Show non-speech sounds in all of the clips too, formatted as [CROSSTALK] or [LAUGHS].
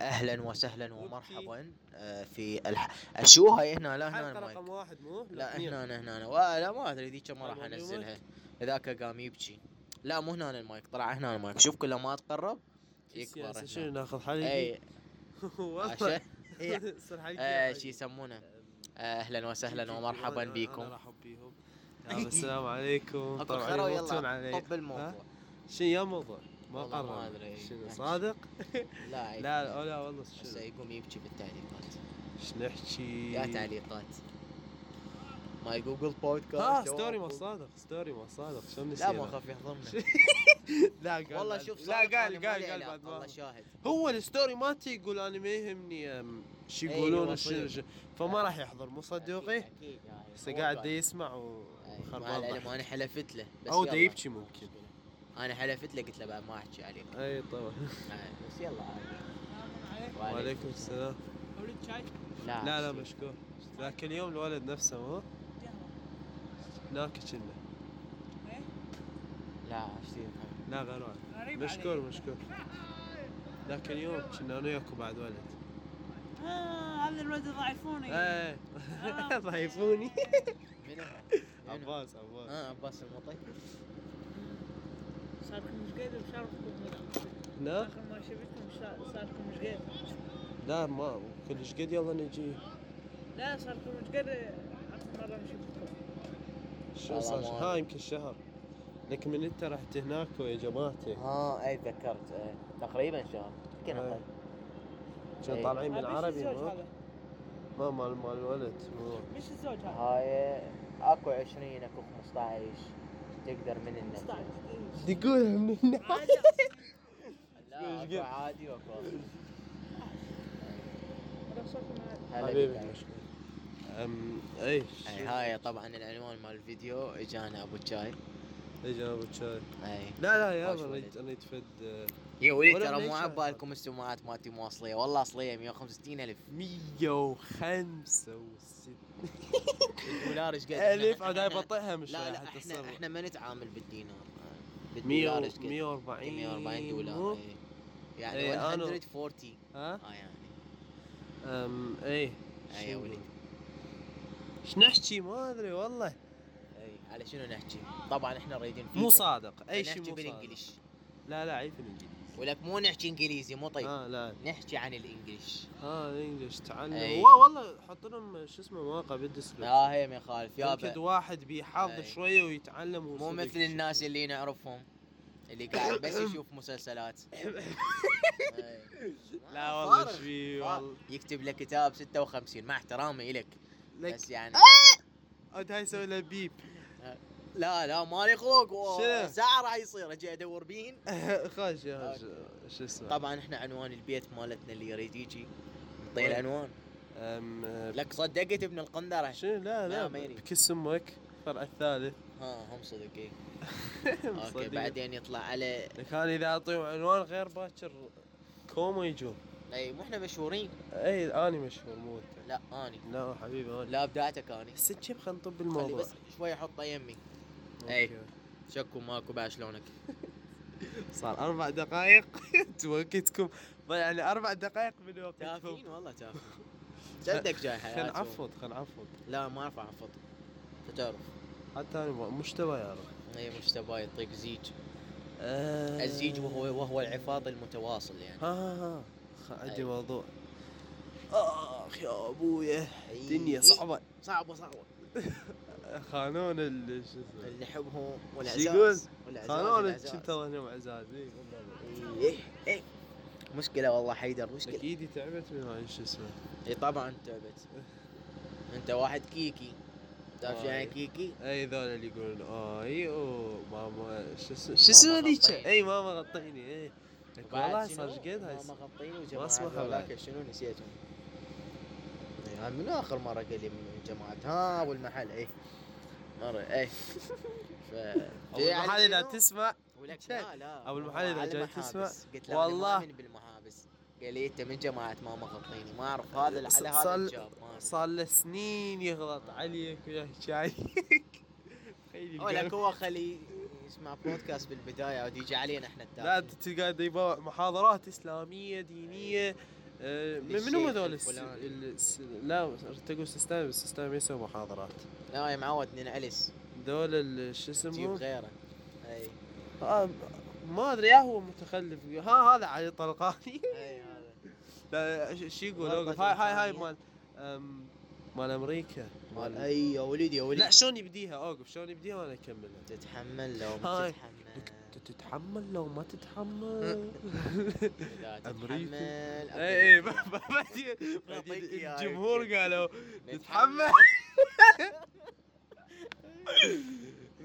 أهلا وسهلا ومرحبا آه، في الح... شو هاي هنا؟ لا هنا المايك. رقم واحد مو؟ لا. هنا هنا هنا. ولا ما ادري ذيك ما راح؟ أنزلها. ذاك قام يبكي. لا مو هنا المايك طلع هنا المايك. شوف كل ما تقرب يكبر شنو. ناخذ حلقة؟ إي. [LAUGHS] والله. شي [LAUGHS] يسمونه؟ أهلا وسهلا ومرحبا بكم. السلام عليكم. [LAUGHS] طبعا يلا. طب الموضوع؟ شنو يا موضوع؟ ما والله ما قرر أدري. شنو نحكي. صادق؟ [LAUGHS] لا. لا لا لا والله هسه شنو؟ يقوم يبكي بالتعليقات شنو نحكي؟ يا تعليقات ماي جوجل بودكاست آه ستوري ما صادق ستوري ما صادق شلون لا؟ ما خاف يحضرنا [LAUGHS] لا قال والله شوف لا قال قال قال بعد ما شاهد هو الستوري مالتي يقول أنا ما يهمني شو أيوة، يقولون فما راح يحضر مو صدوقي أكيد، أكيد، يعني قاعد يسمع وخربان. أنا حلفت له أو. يبكي ممكن أنا حلفت له قلت له بعد ما احكي عليك. اي طبعا. أي، بس يلا عادي. وعليكم السلام. لا لا لا شي. مشكور. لكن اليوم الولد نفسه مو هناك كنا لا اشتري لا غير واحد. مشكور مشكور. ذاك اليوم كنا أنا وياكم بعد ولد. آه هذا الولد ضعيفوني إيه. آه. [LAUGHS] منو؟ عباس عباس. آه عباس المطي. صاركم مش قيد بشارككم هنا لا؟ آخر ما شفتكم شا- صاركم مش قيد لا ما كلش قد يلا نجي. لا صاركم مش قيد آخر مرة ما شفتكم شو صار؟ ما ها يمكن شهر لكن من انت رحت هناك ويا جماعتي. آه أي تذكرت إيه. تقريبا شهر. يمكن إيه. أقل. كانوا إيه. طالعين من هذا إيش عربي الزوج مو؟ هذا. ما مال مال الولد مو مش الزوج هذا. هاي أكو 20 أكو 15 تقدر من النت 15 تقول من عادي. لا أكو؟ عادي وأكو. حبيبي. بك. مشكور أم اي اي هاي طبعا العنوان مال الفيديو. إجانا أبو الشاي اي جناب الشاي اي لا لا يا خوش أبا ولد. اريد اريد فد آه، يا وليد ترى مو هذا. عبالكم السماعات مالتي مو أصلية والله اصليه 165 ألف. 165 دولار إيش قد الف عاد يبطئها مش لا لا حتى إحنا إحنا ما نتعامل بالدينار. بالدولار إيش قد 140 140 دولار؟ إيه. يعني أنا- 140 ها؟ آه يعني. أم اي اي يا إيش نحكي؟ ما أدري والله. اي على شنو نحكي؟ طبعا إحنا رايدين مو صادق. اي شيء مو صادق؟ بال English. لا لا عيب الانجليزي ولك مو نحكي إنجليزي مو طيب. آه لا. نحكي عن ال English. آه ال English. تعلم أي. والله حط لهم شو اسمه مواقع بال description لا هي ما يخالف يمكن يابا واحد بيحظ أي. شوية ويتعلم مو مثل. الناس اللي نعرفهم اللي قاعد بس يشوف مسلسلات. [COUGHS] لا والله فا- والله. يكتب لك كتاب 56 مع احترامي لك. بس يعني. عاد هاي يسوي له بيب. لا لا مالي خلق شنو؟ ساعة راح يصير. أجي ادور بين. [LAUGHS] خاش يا شو اسمه؟ طبعا إحنا عنوان البيت مالتنا اللي يريد يجي. نعطيه؟ العنوان أم، آه، لك صدقت ابن القندرة. شنو؟ لا لا،. بكس أمك الفرع الثالث. ها هم صدق إيه. [LAUGHS] أوكي. بعدين يطلع على لك أنا إذا أعطيهم عنوان غير باكر كوما يجون إي مو إحنا مشهورين. إي أني مشهور مو أنت. لا أني. لا حبيبي أني. لا بدايتك أني. هسه كيف خلينا نطب الموضوع. بس شوي احطه يمي okay. شكو ماكو بعد شلونك [LAUGHS] صار أربع دقائق. [LAUGHS] وقتكم يعني أربع دقائق من وقتكم. تافهين والله تافهين. [LAUGHS] صدق جاي خل حياتهم نعفض خل نعفض لا ما اعرف اعفض أنت تعرف. حتى أنا مشتبه يعرف اي مشتبه يطيق زيج. آه. الزيج وهو وهو العفاض المتواصل يعني. ها ها ها خ- عندي أي. موضوع. آخ يا ابويا الدنيا. صعبة. صعبة صعبة. خانون ال شو اسمه اللي حبهم يقول؟ والعزاز والعزاز خانون. كنت هنا معزاز اي إيه إيه مشكلة والله حيدر مشكلة لك ايدي تعبت من هاي شو اسمه اي طبعا تعبت أنت واحد كيكي تعرف شو يعني آي. كيكي؟ أي ذول اللي يقولون آي أو ماما شو اسمه شو اسمه ذيك. أي ماما غطيني اي والله؟ صار إيش قد هاي ماما غطيني هذولاك بعد. شنو نسيتهم يعني من آخر مرة قال لي من جماعة ها ابو المحل اي مرة اي [LAUGHS] ف ابو المحل إذا تسمع ولك. لا لا أبو المحل على جاي. تسمع، قلت له والله. بالمحابس قال لي أنت من جماعة ماما غطيني ما أعرف هذا على هذا الجاب ما. صار له سنين يغلط عليك ويحكي عليك ولك. هو خلي يسمع بودكاست بالبداية ودي يجي علينا إحنا لا التافهين انت قاعد يبوع محاضرات إسلامية دينية من- للشيخ منو هذول؟ لا تقول system بس system يسوي محاضرات. لا يا معود من أليس. دول ال- شو تجيب اسمه غيره. أي. آه، ما أدري يا هو متخلف. ها هذا علي طلقاني. أي هذا. [LAUGHS] لا ش- شو يقول هاي هاي هاي. مال مال أمريكا. مال اي يا وليدي. يا لا وليدي شلون يبديها؟ أوقف شلون يبديها وأنا أكملها؟ تتحمل لو ما. تتحمل. تتحمل لو ما تتحمل. [LAUGHS] تتحمل اي إياها الجمهور. قالوا نتحمل. نتحمل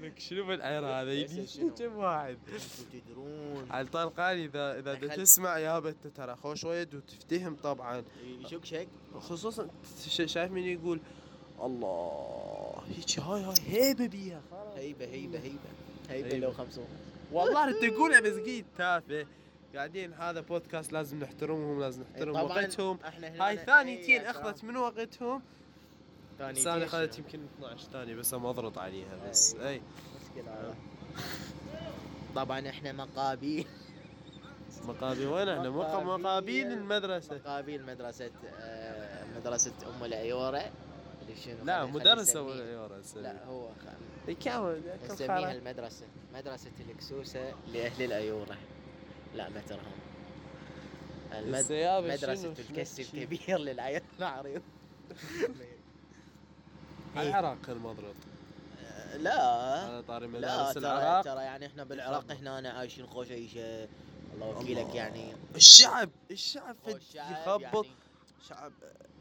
[LAUGHS] لك شنو بالعير هذا؟ يجي شنو؟ كم واحد. [LAUGHS] تدرون. على طلقاني اذا إذا تسمع يابا أنت ترى خوش ولد وتفتهم طبعا. يشك شك. خصوصا ش- شايف من يقول الله هيك هاي هاي هيبة بيها. هيبة هيبة هيبة. هيبة هيبة. لو خمسون. والله [LAUGHS] تقولها بس قيد تافه قاعدين هذا بودكاست لازم نحترمهم لازم نحترم طبعاً وقتهم هاي أنا- ثانيتين أخذت. من وقتهم ثانيتين بس أنا اخذت؟ يمكن 12 ثانية بس مضرط عليها بس أي. اي مشكلة هذا. طبعا إحنا مقابيل مقابل وين إحنا مق- مقابيل. مقابيل المدرسة مقابيل مدرسة آه، مدرسة أم العيورة اللي شنو لا نسميها. ولا يورا نسميها. لا هو كم نسميها. المدرسة. مدرسة الكسوسة لأهل العيورة لا ما ترهم. المد... مدرسة الكس الكبير للعيال [LAUGHS] العريض [LAUGHS] العراق المضرط لا. على طاري مدارس ترى العراق. ترى يعني إحنا بالعراق. هنا عايشين خوش عيشة. الله وكيلك. يعني. الشعب الشعب يخبط. يعني شعب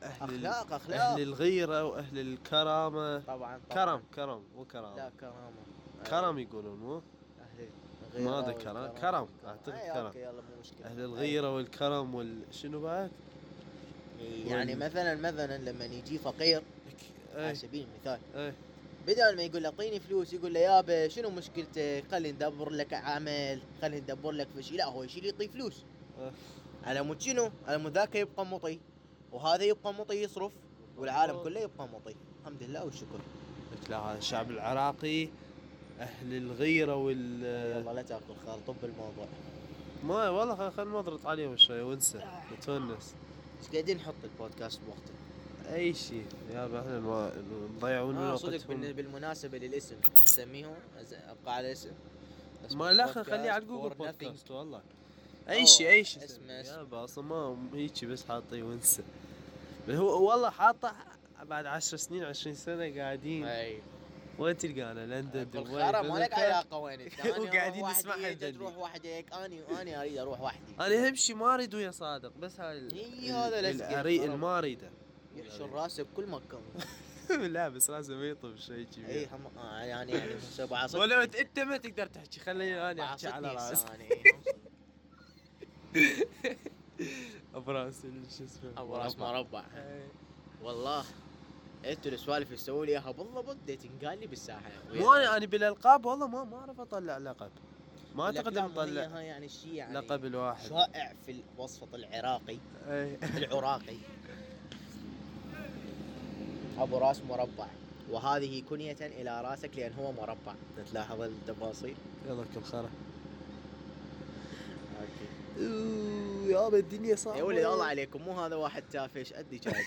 أهل أخلاق أخلاق. أهل الغيرة وأهل الكرامة. طبعا طبعاً. كرم كرم مو كرامة. لا كرامة. كرم يقولون مو؟ أهل ما أدري كرم-. كرم، أعتقد أي كرم. okay يلا مو مشكلة. أهل الغيرة والكرم وال شنو بعد؟ يعني مثلا مثلا لما يجي فقير على اي سبيل المثال بدل ما يقول له أعطيني فلوس يقول له يابا شنو مشكلتك؟ خلي ندبر لك عمل خلي ندبر لك في شيء. لا هو يشيل يعطي فلوس. أه. على مود شنو؟ على مود ذاك يبقى مطي. وهذا يبقى مطي يصرف والعالم كله يبقى مطي. الحمد لله والشكر. قلت لا هذا الشعب العراقي أهل الغيرة وال والله لا تأكل خال طب الموضوع. ما والله خل خل نضغط عليهم شوي ونسى نتونس إيش قاعدين نحط البودكاست بوقته أي شيء. يابا إحنا نضيعون من آه صدق بالمناسبة للاسم نسميهم أز- أبقى على اسم ما لا خل- خليه على جوجل. بودكاست والله. أي شيء أي شيء. اسمه-. اسمه. يابا أصلا ما هيجي بس حاطيه ونسى بل هو والله حاطه بعد عشر سنين عشرين سنة قاعدين. أي. وين تلقانا لندن دبي بالخرا ما لك علاقة وين [LAUGHS] وقاعدين أنت جدي. تروح وحدك أني اني أريد أروح وحدي. أنا اهم شيء ما أريد ويا صادق بس هاي ال- هذا الخرا. ما أريده. يحشر راسه بكل مكان. [LAUGHS] لا بس لازم يطب شيء إي كبير هم آه، يعني يعني ولو انت ما تقدر تحكي خليني أنا أحكي على راسي. [LAUGHS] ابو راس شو اسمه؟ ابو راس مربع. مربع إي. والله أنتوا السوالف اللي تسووا لي إياها؟ بالضبط تنقال لي بالساحة. مو أنا أنا بالألقاب والله ما ما أعرف أطلع لقب. ما أعتقد هي يعني الشيء يعني لقب الواحد. شائع في الوسط العراقي. اي العراقي. أبو راس مربع. وهذه كنية إلى راسك لأن هو مربع. تلاحظ التفاصيل. يلا كل خير. أوكي. يابا الدنيا صعبة يا ولد الله عليكم. مو هذا واحد تافه إيش ادري [LAUGHS] جايبه.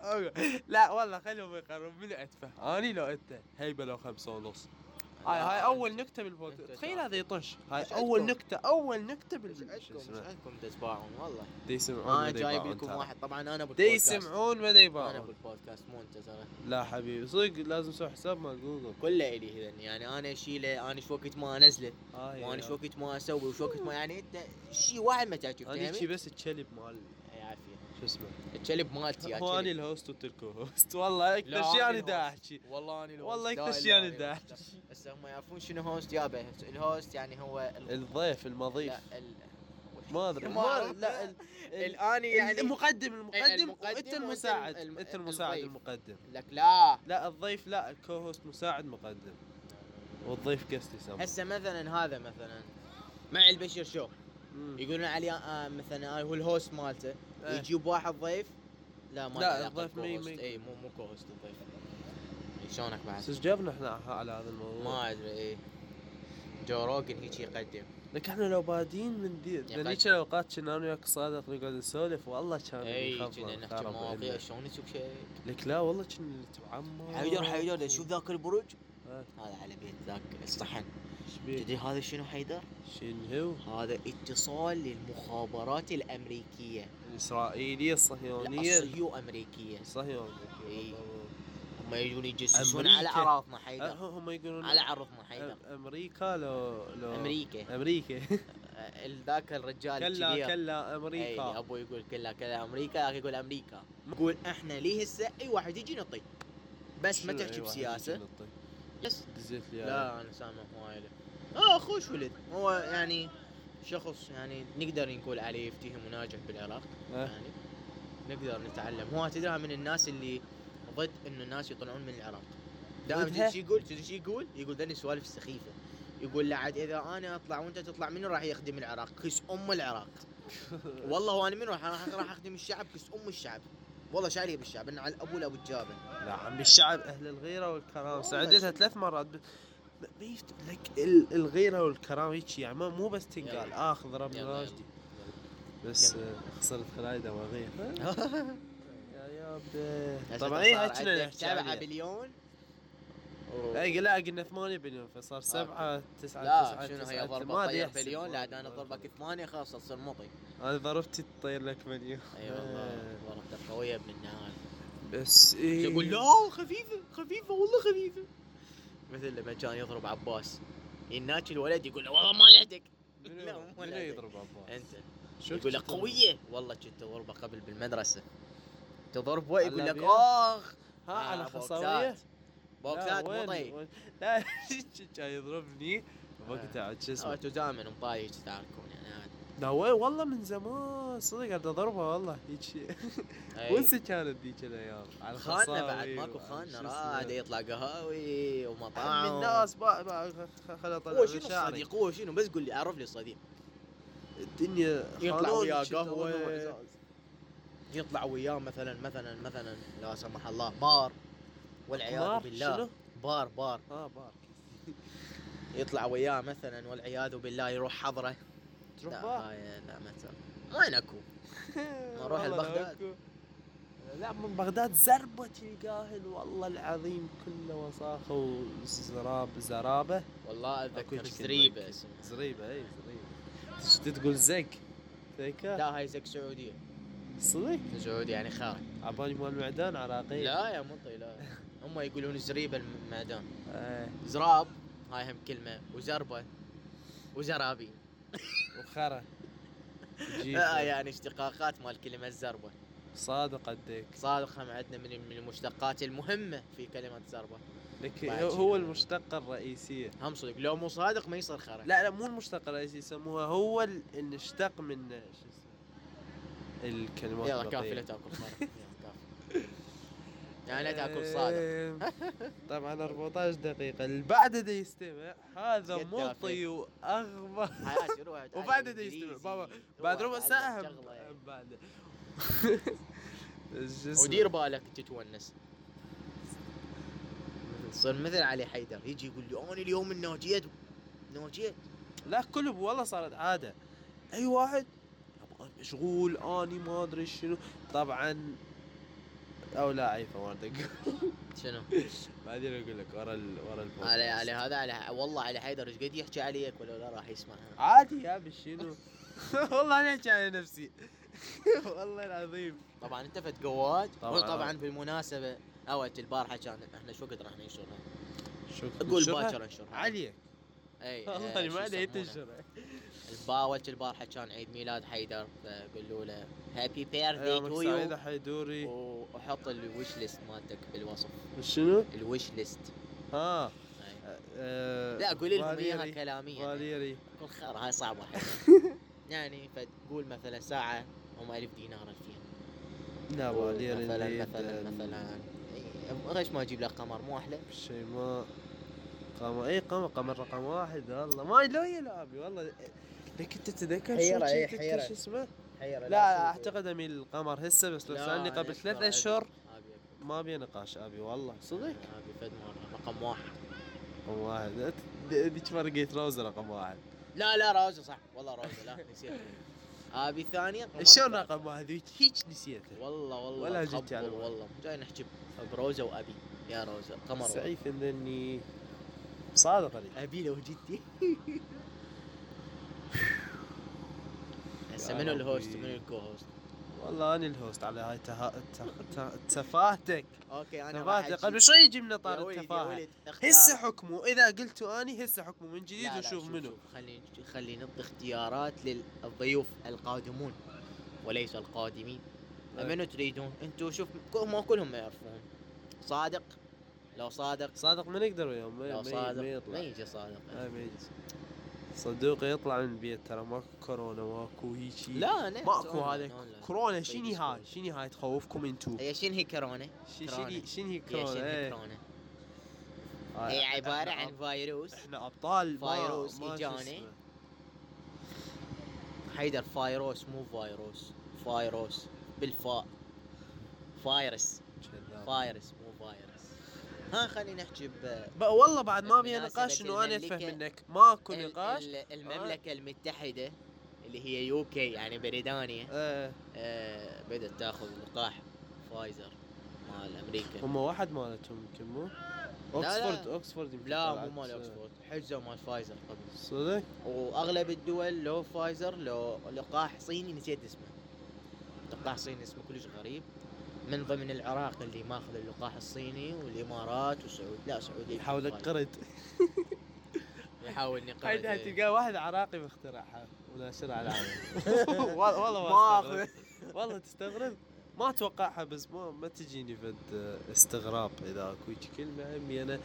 أوكي. لا والله خليهم يقررون. منو أدفع؟ اني لو انت هيبة لو خمسة ونص. هاي هاي أول نكتة بالبودكاست. تخيل. هذا يطش. هاي أول؟ نكتة أول نكتة إيش بال شو عندكم؟ إيش عندكم؟ تتباعون والله. دي يسمعون أنا مدى جايب لكم. واحد. طبعا أنا دي بالبودكاست. يسمعون مدى أنا يباعون. بالبودكاست مو أنت ترى. لا حبيبي صدق لازم أسوي حساب مال جوجل. كله إلي اذا يعني أنا اشيله أنا شو وقت ما أنزله آه وأنا شو وقت ما أسوي وشو وقت ما يعني أنت شيء واحد ما تعرف أنا شي بس الكلب مال شو اسمه الكلب مالتي يا هو اني. الهوست وتركو هوست والله أكثر شيء أنا دا. احكي والله اني الهوست والله إله شيء إلا دا الله. بس هم يعرفون شنو هوست يابا الهوست يعني هو ال- الضيف المضيف. ما أدري ما. لا ال- ال- الآني يعني المقدم المقدم وانت وأنت المساعد الم- أنت المساعد. المقدم لك لا لا الضيف لا الكو هوست مساعد مقدم والضيف قست يسمى هسه مثلا هذا مثلا مع البشر شو. يقولون عليه آه مثلا هو الهوست مالته إيه. يجيب واحد ضيف لا ما لا، الضيف بالكو-هوست. ما- اي مو مو كوهوست الضيف إي شلونك بعد بس جبنا إحنا على هذا الموضوع ما أدري اي جو روجن هيك يقدم لك إحنا لو بادين من دي ذنيك. الأوقات كنا أنا وياك صادق نقعد نسولف والله كان اي كنا نحكي مواضيع. شلون يسوق شيء لك لا والله كنا نتعمق حيدر حيدر شوف ذاك البرج آه. هذا على بيت ذاك الصحن؟ تدري هذا شنو حيدر؟ شنو؟ هذا اتصال للمخابرات الأمريكية. الاسرائيليه لا الصهيونيه الصهيو أمريكية. الصهيونيه إي. هم يجون يجسسون. على أه، حيدر. هم يقولون على عرضنا حيدر. أمريكا لو لو أمريكا. أمريكا. [LAUGHS] ذاك الرجال كلا الكبير. كلا إي أمريكا. أبو يقول كلها كذا أمريكا ذاك يقول أمريكا. يقول إحنا ليه هسه إي واحد يجي نطي بس ما تحكي بسياسة؟ بس. دزيت لي لا أنا سامع هواي له آه خوش ولد. هو يعني شخص يعني نقدر نقول عليه يفتهم وناجح بالعراق. آه. يعني نقدر نتعلم. هو تدري من الناس اللي ضد إنه الناس يطلعون من العراق. دائما شو يقول؟ تدري شو يقول؟ يقول ذني سوالف سخيفه يقول لا عاد إذا أنا أطلع وأنت تطلع منو راح يخدم العراق. كس أم العراق. [LAUGHS] والله وأنا منو راح راح راح أخدم الشعب كس أم الشعب. والله شاريه بالشعب إنه على الأبو لابو الجابه لا عمي الشعب أهل الغيرة والكرام والله سعدتها ثلاث مرات. ب... ب- ما يفت... لك ال- الغيرة والكرام هيك يعني ما- مو بس تنقال. آخذ يلا. راشدي بس آه، خسرت خلايدة وغير [LAUGHS] يا يابا طبعا اي صار هيك عندك نحكي 7 عليها. بليون اي لا قلنا 8 بليون فصار 7 9 لا شنو هي ضربة ما طير بليون؟ لا أنا ضربك ثمانيه خلاص تصير مطي أنا ضربتي تطير لك مليون. أي والله آه. ضربتك قوية ابن النهار بس اي يقول؟ لا خفيفة خفيفة والله خفيفة. مثل لما كان يضرب عباس. يناكي الولد يقول له والله ما لعتك منو لا، مو. يضرب عباس؟ أنت. شو يقول له كنت قوية. والله كنت اضربه قبل بالمدرسة. تضربه يقول لك؟ آخ. ها آه، على بوكسات. بوكسات مطي وين- لا كان [LAUGHS] يضربني. وقتها عاد شو اسمه؟ أنتوا دائما مطاي هيك تعاركون يعني عادي. لا وين والله من زمان صدق قاعد أضربها والله هيك [LAUGHS] أي. وانسى كانت ذيك الأيام على خاننا بعد ماكو خاننا. راد يطلع قهاوي عم ومطاعم الناس با با خل اطلع هو شنو الصديق؟ هو شنو؟ بس قول لي عرف لي الصديق. الدنيا يطلع وياه إزاز. يطلع وياه مثلا مثلا مثلا لا سمح الله بار. والعياذ قمار؟ بالله. شنو؟ بار بار. آه بارك [LAUGHS] يطلع وياه مثلا والعياذ بالله يروح حضره. تروح لا بار؟ لا ما تسوي. وين اكو؟ [LAUGHS] نروح والله لبغداد. لو أكو. لا من بغداد زربة القاهل والله العظيم كله وساخة وزراب زرابة. والله أتذكر. اسمها. زريبة إي زريبة. شو تقول زق ذيكا لا هاي زك سعودية. صدق؟ سعودي يعني خارج. عبالي مال معدان عراقي لا يا مطي لا [LAUGHS] هم يقولون زريبة المعدان. آه. زراب هاي هم كلمة. وزربة. وزرابي. [LAUGHS] جيب [LAUGHS] آه يعني اشتقاقات مال كلمة الزربة. صادق قديك صادق هم عندنا من المشتقات المهمة في كلمة زربة. لك هو- المشتقة الرئيسية. هم صدق. لو مو صادق ما يصير خرا. لا لا مو المشتقة الرئيسية يسموها هو ال- الاشتق من شو اسمه؟ الكلمات يلا كافي لا. تأكل خرا. [LAUGHS] يعني لا تأكل صادق. إيه، [LAUGHS] طبعا 14 دقيقة. اللي بعده دا يستمع هذا. مطي واغبى [LAUGHS] وبعد دا يستمع. بابا بعد ربع بس شو اسمه؟ ودير بالك تتونس. تصير مثل علي حيدر. يجي يقول لي أنا اليوم الناجيت ناجيت لا كلهم والله صارت عادة. أي واحد؟ مشغول اني ما أدري شنو. طبعا أو لا عيفه [LAUGHS] ما ادري شنو؟ بعدين أقول لك ورا ال... ورا البودكاست. على على هذا على والله علي حيدر إيش قد يحكي عليك ولا لا راح يسمعها عادي يا شنو؟ [LAUGHS] والله أنا أحكي على نفسي. [LAUGHS] والله العظيم. طبعا انت فت قواد. طبعاً. طبعا بالمناسبه اوت البارحه كان إحنا شو وقت راح ننشرها؟ شو أقول شو باكر انشرها عليك اي والله ما شو علي الباوت البارحة كان عيد ميلاد حيدر فقولوا له happy birthday يومك to سعيد you حيدوري. وحط ال wish list مالتك بالوصف. شنو؟ ال wish list ها. آه، لا قولي لهم إياها كلاميا. فاليري. قول خير هاي صعبة. [LAUGHS] يعني فتقول مثلا ساعة هم 1000 دينار 2000 لا فاليري مثلا مثلا مثلا. ليش ما أجيب لك قمر مو أحلى؟ شيء ما قمر. أي قمر قمر رقم واحد. والله ما لو يلعبي والله. لك انت تتذكر شو حيرة، إيه،. شو اسمه؟ حيرة لا أعتقد أميل القمر. هسه بس لو سالني قبل ثلاث أشهر ما بي نقاش أبي والله. صدق؟ أبي فد مرة رقم واحد. رقم واحد. ذيك مرة لقيت روز رقم واحد. لا لا روزا صح. والله روزا لا نسيت أبي الثانية شلون. رقم واحد؟ هيك نسيته والله والله ولا خبل يعني. والله. جاي نحكي بروزا وأبي. يا روزا قمر. سعيد إنني صادق أبي لو جدي [LAUGHS] هسه منو ال host. ومنو ال co-host والله أنا ال host على هاي تها... تفاهتك أوكي أنا تفاهتك. قبل شوي جبنا يا طار ولد- يا التفاهة؟ هسه حكمه. إذا قلتوا أني هسه حكمه من جديد وشوف شوف- منو. خلي خلي نعطي اختيارات للضيوف القادمون. وليس القادمين. أي. منو تريدون؟ أنتم شوف هم كلهم ما يعرفون. صادق؟ لو صادق؟ صادق ما نقدر وياهم. ما, لو ما, صادق؟ ما ما يجي صادق. ما يجي صدوق يطلع من البيت ترى ماكو كورونا ماكو هيجي لا نفس ماكو online- هذا أونلاين. كورونا طيب، شنو. هاي شنو هاي تخوفكم انتو هي شنو هي كورونا؟ كورونا. شنو شنو هي كورونا هي إيه. كورونا؟ هي عبارة عن فيروس إحنا أبطال فيروس. اسمه. حيدر فايروس مو فيروس فايروس بالفاء فايرس كذاب. فايرس مو فايروس ها خلينا نحكي ب والله بعد ما بيها نقاش انه أنا افهم منك؟ ماكو نقاش؟ ال- المملكة المتحدة اللي هي UK يعني بريطانيا. آه. آه بدأت تاخذ لقاح فايزر مال أمريكا. هم واحد مالتهم يمكن مو. اوكسفورد اوكسفورد يمكن لا مو مال آه، اوكسفورد حجزوا مال فايزر قبل. صدق؟ وأغلب الدول لو فايزر لو لقاح صيني نسيت اسمه. لقاح صيني اسمه كلش غريب. من ضمن العراق اللي ماخذ اللقاح الصيني والإمارات وسعود لا سعودية يحاول. القرد. [LAUGHS] يحاول هاي نقرد تلقاه واحد عراقي مخترعها وناشرها على العالم [LAUGHS] والله والله والله تستغرب؟ ما أتوقعها بس ما ما تجيني فد استغراب إذا أكو هيك كلمة. همي أنا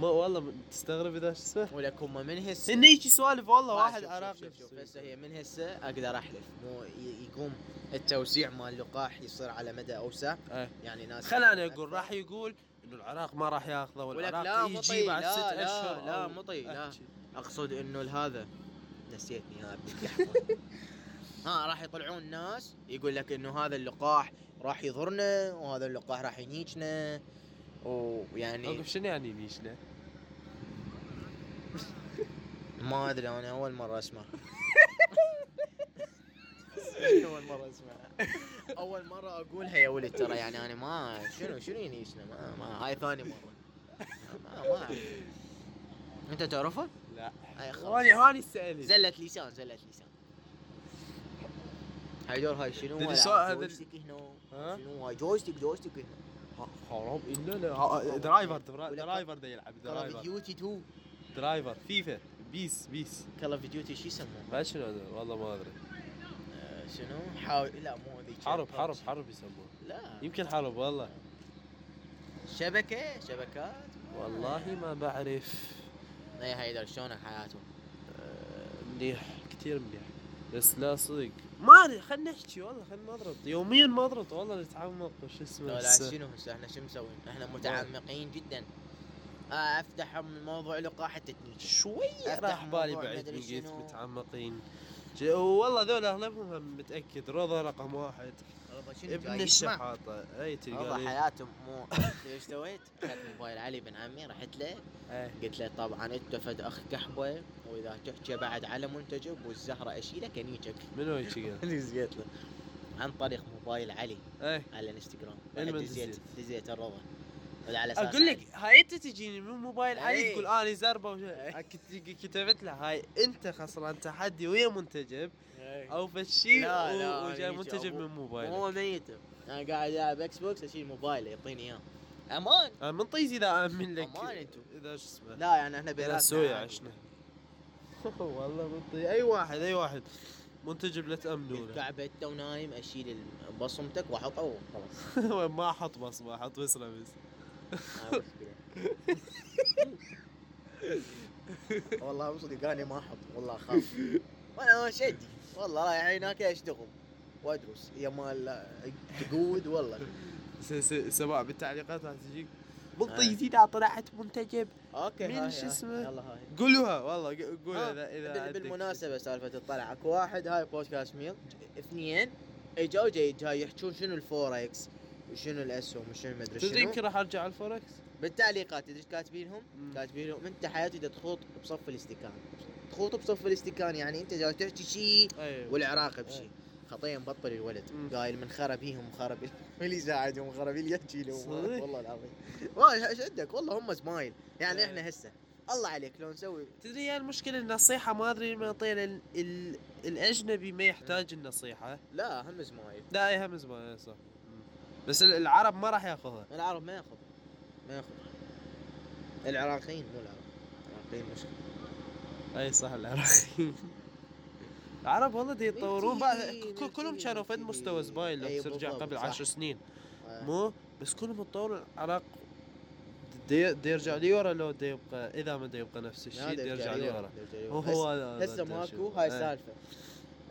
ما والله تستغرب إذا شو اسمه؟ ولك هم من هسه. انه يجي سوالف والله آه، واحد عراقي. هسه هي من هسه أقدر أحلف مو يقوم التوسيع مال اللقاح يصير على مدى أوسع. إيه. يعني ناس خل أنا أقول راح يقول إنه العراق ما راح يأخذه والعراق لا يجي بعد لا، ست لا، أشهر. لا، مطي، لا. أقصد إنه هذا نسيتني القحطة. [LAUGHS] ها راح يطلعون ناس يقول لك إنه هذا اللقاح راح يضرنا وهذا اللقاح راح ينيجنا ويعني اوقف شنو يعني نيشنا؟ ما أدري أنا أول مرة أسمع. [LAUGHS] أول مرة أسمع. أول مرة اقولها يا ولد ترى يعني أنا ما شنو شنو ينيجنا؟ ما, ما هاي ثاني مرة. ما, ما اعرف أنت تعرفه؟ لا. هاي خلاص. هاني هاني السؤال زلة لسان زلة لسان. هاي دور هاي شنو؟ هذا- هنا؟ شنو؟ هاي joystick joystick هنا. حرام. إلا لا Driver درا- Driver ده يلعب Call of Driver Duty 2 Driver FIFA PES PES Call of Duty شو يسمونه؟ ما شنو هذا والله ما أدري. آه، شنو؟ حاول لا مو ذيك حرب حرب حرب يسموه لا. يمكن حرب والله. شبكة شبكات. والله ما بعرف. اي هاي شلون حياته آه، مليح كثير مليح بس لا صدق. ما ادري خلينا نحكي والله خلينا نضرب. يوميا ما ضربت والله نتعمق وش اسمه لا لا شنو هسه؟ إحنا شو مسوين؟ إحنا متعمقين جدا. آه، أفتح موضوع لقاح التتنيج شوية أفتح راح بالي بعد من قلت شنو. متعمقين. والله ذولا أغلبهم هم متأكد. رضا رقم واحد. ابن؟ الشحاطه أي لي- حياتهم مو [LAUGHS] إيش سويت؟ اخذت موبايل علي بن عمي رحت له إيه. قلت له طبعا انت فد أخ كحبة وإذا تحكي بعد على منتج ابو الزهره اشيلك انيجك منو؟ [LAUGHS] اللي زيت له عن طريق موبايل علي إيه على الانستغرام دزيت دزيت؟ دزيت الرضا ولا على أساس أقول لك هاي أنت تجيني من موبايل علي إيه. تقول اني زربة وش- إيه. كت- كتبت له هاي أنت خسران تحدي ويا منتجب عادي. أو فشي لا، لا، و- وجاي منتجب من مو موبايلك ميت أنا قاعد ألعب Xbox أشيل موبايله يعطيني إياه. أمان. من طيز اذا آمن لك. أمان انتو إذا شو اسمه. لا يعني إحنا بيناتنا سويا. عشنا. [LAUGHS] والله من طيز أي واحد أي واحد. منتجب لا تأمنونه. بالكعبه انت ونايم أشيل بصمتك وأحطه. وخلاص [LAUGHS] ما أحط بصمة أحط بسره بس. والله مو صدق أنا ما أحط والله أخاف. وأنا شدي والله رايح هناك أشتغل وأدرس. يا مال تقود والله. س- س- سماع بالتعليقات راح تجيك؟ من آه. اذا طلعت منتجب. أوكي من شو. اسمه؟ يلا هاي. قولوها والله قولها ها، اذا إذا بال- عندك بالمناسبة سالفة الطلع اكو واحد هاي بودكاست ميل اثنين اجوا جاي جاي يحجون شنو الفوركس وشنو الاسهم وشنو مدري تدري شنو. يمكن راح أرجع على الفوركس؟ بالتعليقات تدري إيش كاتبينهم؟ كاتبينهم أنت حياتي دا تخوض بصف الاستكان. تخوط بصف الاستكان يعني أنت جاي تحكي شيء أيوه. والعراق بشيء خطيه مبطل الولد. قايل من خرب بيهم خرب اللي [LAUGHS] يساعدهم خرب اللي يحكي لهم؟ والله العظيم. والله إيش عندك؟ والله هم زمايل يعني إيه. إحنا هسه. الله عليك لو نسوي تدري يا المشكلة النصيحة؟ ما أدري من طيل ال... ال... الأجنبي ما يحتاج النصيحة. لا هم زمايل لا هم إي صح. بس ال- العرب ما راح ياخذها. العرب ما ياخذ ما ياخذ العراقيين مو العرب. العراقيين مش أي صح العراقيين. العرب والله دي يتطورون بعد مرتبين، ك- كلهم كانوا فد مرتبين. مستوى زباين لو أي ترجع قبل. عشر سنين. آه. مو؟ بس كلهم تطوروا العراق دي, دي يرجع لي ورا لو دي يبقى إذا ما دي يبقى نفس الشيء دي يرجع لي ورا. هو هو هسه ماكو. هاي إيه. السالفه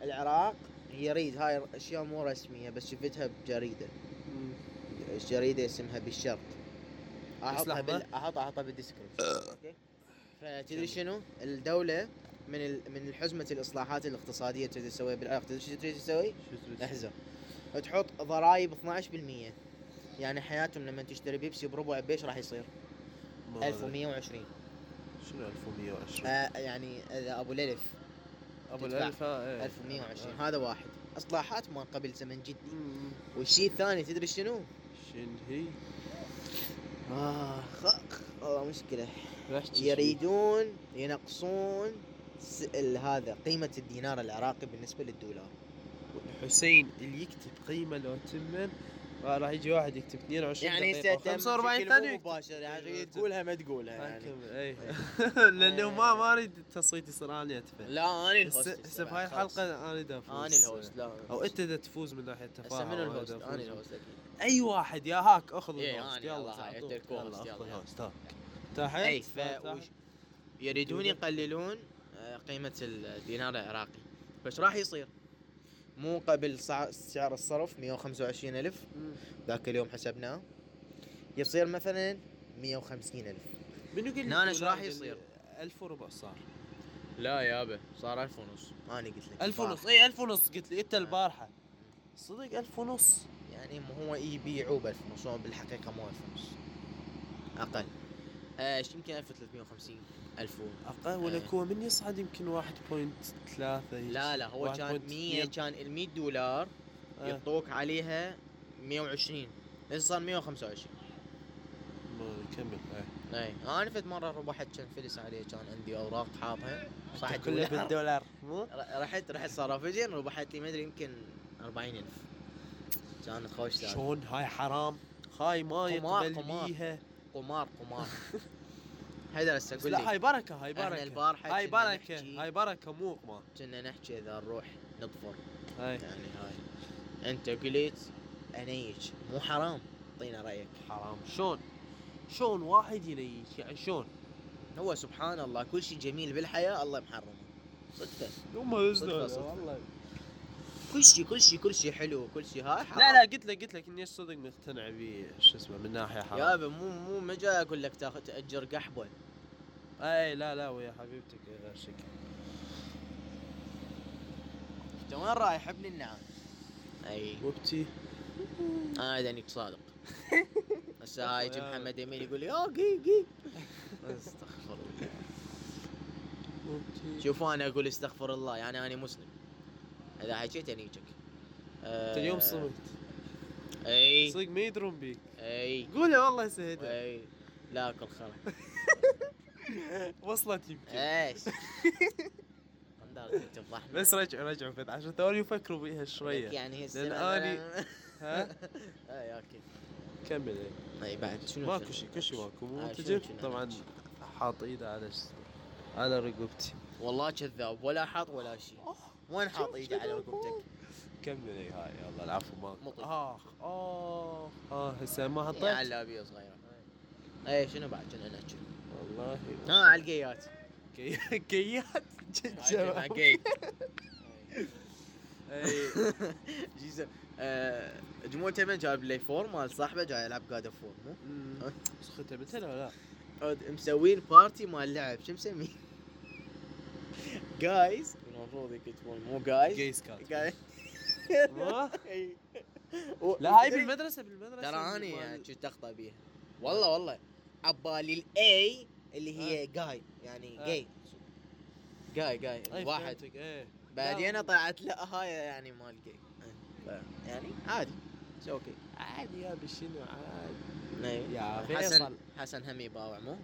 العراق هي ريد هاي أشياء مو رسمية بس شفتها بجريدة. مم. الجريده اسمها بالشرق أحطها. بال... احطها أحطها بال description okay فتدري شنو الدولة من ال... من حزمة الإصلاحات الاقتصادية تريد تسويها بالعراق تدري شو تريد تسوي؟ احزر تحط ضرائب 12% يعني حياتهم لما تشتري بيبسي بربع بيش راح يصير ما أدري. 1120 شنو 1120 آه يعني إذا أبو الالف أبو الالف ها، إيه. 1120 آه. هذا واحد إصلاحات ما قبل زمن جدي. والشيء الثاني تدري شنو؟ هي؟ آه خ- والله مشكلة. يريدون ينقصون هذا قيمة الدينار العراقي بالنسبة للدولار. حسين اللي يكتب قيمة لو تمن راح يجي واحد يكتب 22 يعني دقيقة. ستم 45 بشكل ثانية. مباشر يعني إيه، تقولها ما تقولها يعني. اي [LAUGHS] لأنه ما ما أريد التصويت يصير اني ادفع لا أنا ال host هسه هسه بهاي الحلقة أنا اريد أفوز. أنا ال host لا. أو أنت إذا تفوز من ناحية هسه تفاهم من أو ال host أنا ال host أكيد. أي واحد يا هاك أخذ إيه، ال host يلا يلا، يلا. ال host، هاك. تحت اي يريدون يقللون آه، قيمة الدينار العراقي. بس راح يصير. مو قبل سع- سعر الصرف 125 ألف. ذاك اليوم حسبناه. يصير مثلا 150 ألف. منو قال إيش الدولار راح يصير؟ 1000 وربع صار. لا يابا صار 1000 ونص. أنا قلت لك 1000 البارحة. ونص اي 1000 ونص قلت لي أنت البارحة. صدق 1000 ونص. يعني ما هو يبيعوه ب 1000 ونص هو بالحقيقة مو 1000 ونص أقل. إيش؟ يمكن 1350 1000 و- أقل ولا إيه. هو من يصعد يمكن 1.3 لا لا هو كان 100 كان ال 100 دولار آه. يعطوك عليها 120 لين صار؟ 125 كمل إيه. اي أنا فد مرة ربحت كان فلس عليه كان عندي أوراق حاطها. صح كله بالدولار مو؟ رحت رحت صرافجر ربحت لي مدري يمكن 40000 كانت خوش سالفه شلون هاي حرام. هاي ما يقبل قمار. بيها قمار قمار. هذا [LAUGHS] هسه أقول لا لك. هاي بركة هاي بركة. البارحة هاي بركة هاي بركة مو قمار. كنا نحكي إذا نروح نظفر هاي. يعني هاي. أنت قلت أنيج. مو حرام. اعطينا رأيك. حرام. شلون شلون واحد ينيش يعني شلون هو سبحان الله كل شيء جميل بالحياة الله محرمه صدفة. صدفة، صدفة. والله. كل شيء كل شيء كل شيء حلو كل شيء هاي حرام. لا لا قلت لك قلت لك إني صدق مقتنع بيه شو اسمه من ناحية حرام. يابا مو مو ما جاي أقول لك تأخذ تأجر قحبة. اي لا لا ويا حبيبتك غير شكل أنت وين رايح ابن النعم؟ أي. وبتي أنا دانيك صادق [LAUGHS] هسه هاي يا- محمد يمين يقول لي آه قي قي. استغفر الله. وبتي شوف أنا أقول استغفر الله يعني أنا مسلم. إذا حكيت انيجك انت اليوم صمت. إي. صدق ما يدرون بيك. إي. قولها والله سهده إي. لا اكل خرا [LAUGHS] وصلت يمكن. إيش؟ [LAUGHS] تفضحنا بس رجعوا رجعوا فد عشان ثواني يفكروا بيها شوية. يعني هسه لأن مثلاً- [LAUGHS] ها؟ إي أوكي. كمل. إي بعد شنو ماكو؟ شيء كل شيء ماكو. آه، منتجب كنا طبعا؟ حاط إيده على على رقبتي. والله كذاب ولا حاط ولا شيء. وين حاط ايده على رقبتك؟ كمل اي هاي؟ يلا العفو ماكو مطي. آخ آخ آه هسه ما حطيت؟ علابيه صغيرة. اي شنو بعد؟ كنا نحكي؟ والله. ها على القيات. كي- [LAUGHS] كيات؟ [LAUGHS] اي جيزه [LAUGHS] آه، جمهور تمن جايب لي فور مال صاحبه جاي يلعب جاد فور مو؟ سخته ولا لا؟ عود مسوين party مال لعب. شو مسميه؟ جايز المفروض يكتبون مو جايز جايز لا هاي بالمدرسة بالمدرسة. ترى أنا يعني كنت اخطا بيها؟ والله والله. عبالي الاي اللي هي جاي يعني. جاي جاي جاي واحد. بعدين طلعت لا هاي يعني مال جاي يعني عادي. it's okay عادي يا ابي شنو عادي. يا حسن فيصل. حسن هم يباوع مو؟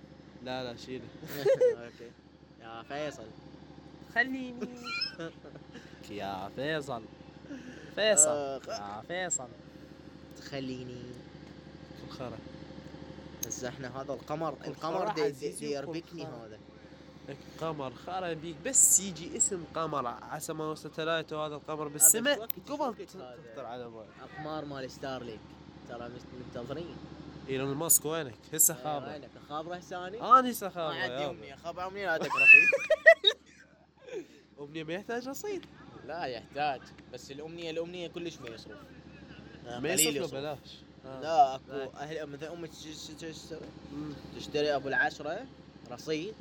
لا لا شيله [LAUGHS] [LAUGHS] okay. يا فيصل. خليني [LAUGHS] يا فيصل. فيصل. آخ. يا فيصل. تخليني. خير. بس إحنا هذا القمر. القمر دي, دي, دي يربكني. هذا. قمر. خرا بيك بس يجي اسم قمر. عسى ما و satellite هذا القمر بس بالسماء. قبل. تخطر على بالك أقمار مال ستارلينك. ترى منتظرين. إيلون ماسك وينك؟ هسه إيه، خابر وينك؟ خابره ثاني؟ أنا هسه ما خابر عندي. أمنية. خابره أمنية لا تقرا [LAUGHS] فيه امنيه ما يحتاج رصيد لا يحتاج بس الأمنية الأمنية كلش ما يصرف. آه، ما يصرف له بلاش. آه. لا أكو. أهل مثلا تش- تشتري. تشتري أبو العشرة رصيد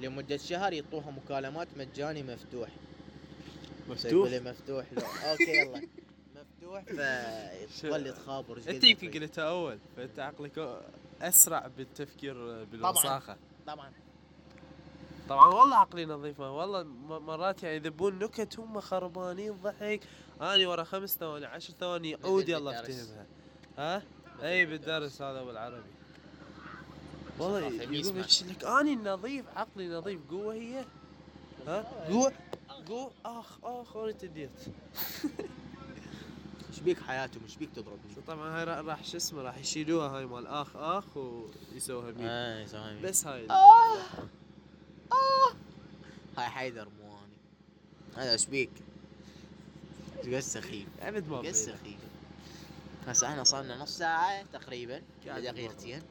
لمدة شهر يعطوها مكالمات مجاني مفتوح. مفتوح؟ مفتوح. لا. okay يلا. مفتوح فتظل تخابر. أنت يمكن. قلتها أول فأنت عقلك أسرع بالتفكير بالوساخة. طبعا طبعا. والله عقلي نظيفه والله مرات يعني يذبون نكت هم خربانين ضحك. اني ورا خمس ثواني عشر ثواني عود يلا. افتهمها ها؟ أي بالدرس هذا بالعربي. والله يقول. لك؟ اني نظيف عقلي نظيف. قوة هي؟ ها؟ قوة؟ قوة؟ آخ آخ أنا تديت. [LAUGHS] إيش بيك حياتهم؟ إيش بيك تضربني؟ طبعا هاي را- راح شو اسمه راح يشيلوها هاي مال آخ آخ ويسووها ميم اي سامي بس هاي هاي حيدر مو اني هذا إيش بيك؟ قد سخيف قد بينا. سخيف. هسه إحنا صارنا نص ساعة تقريبا دقيقتين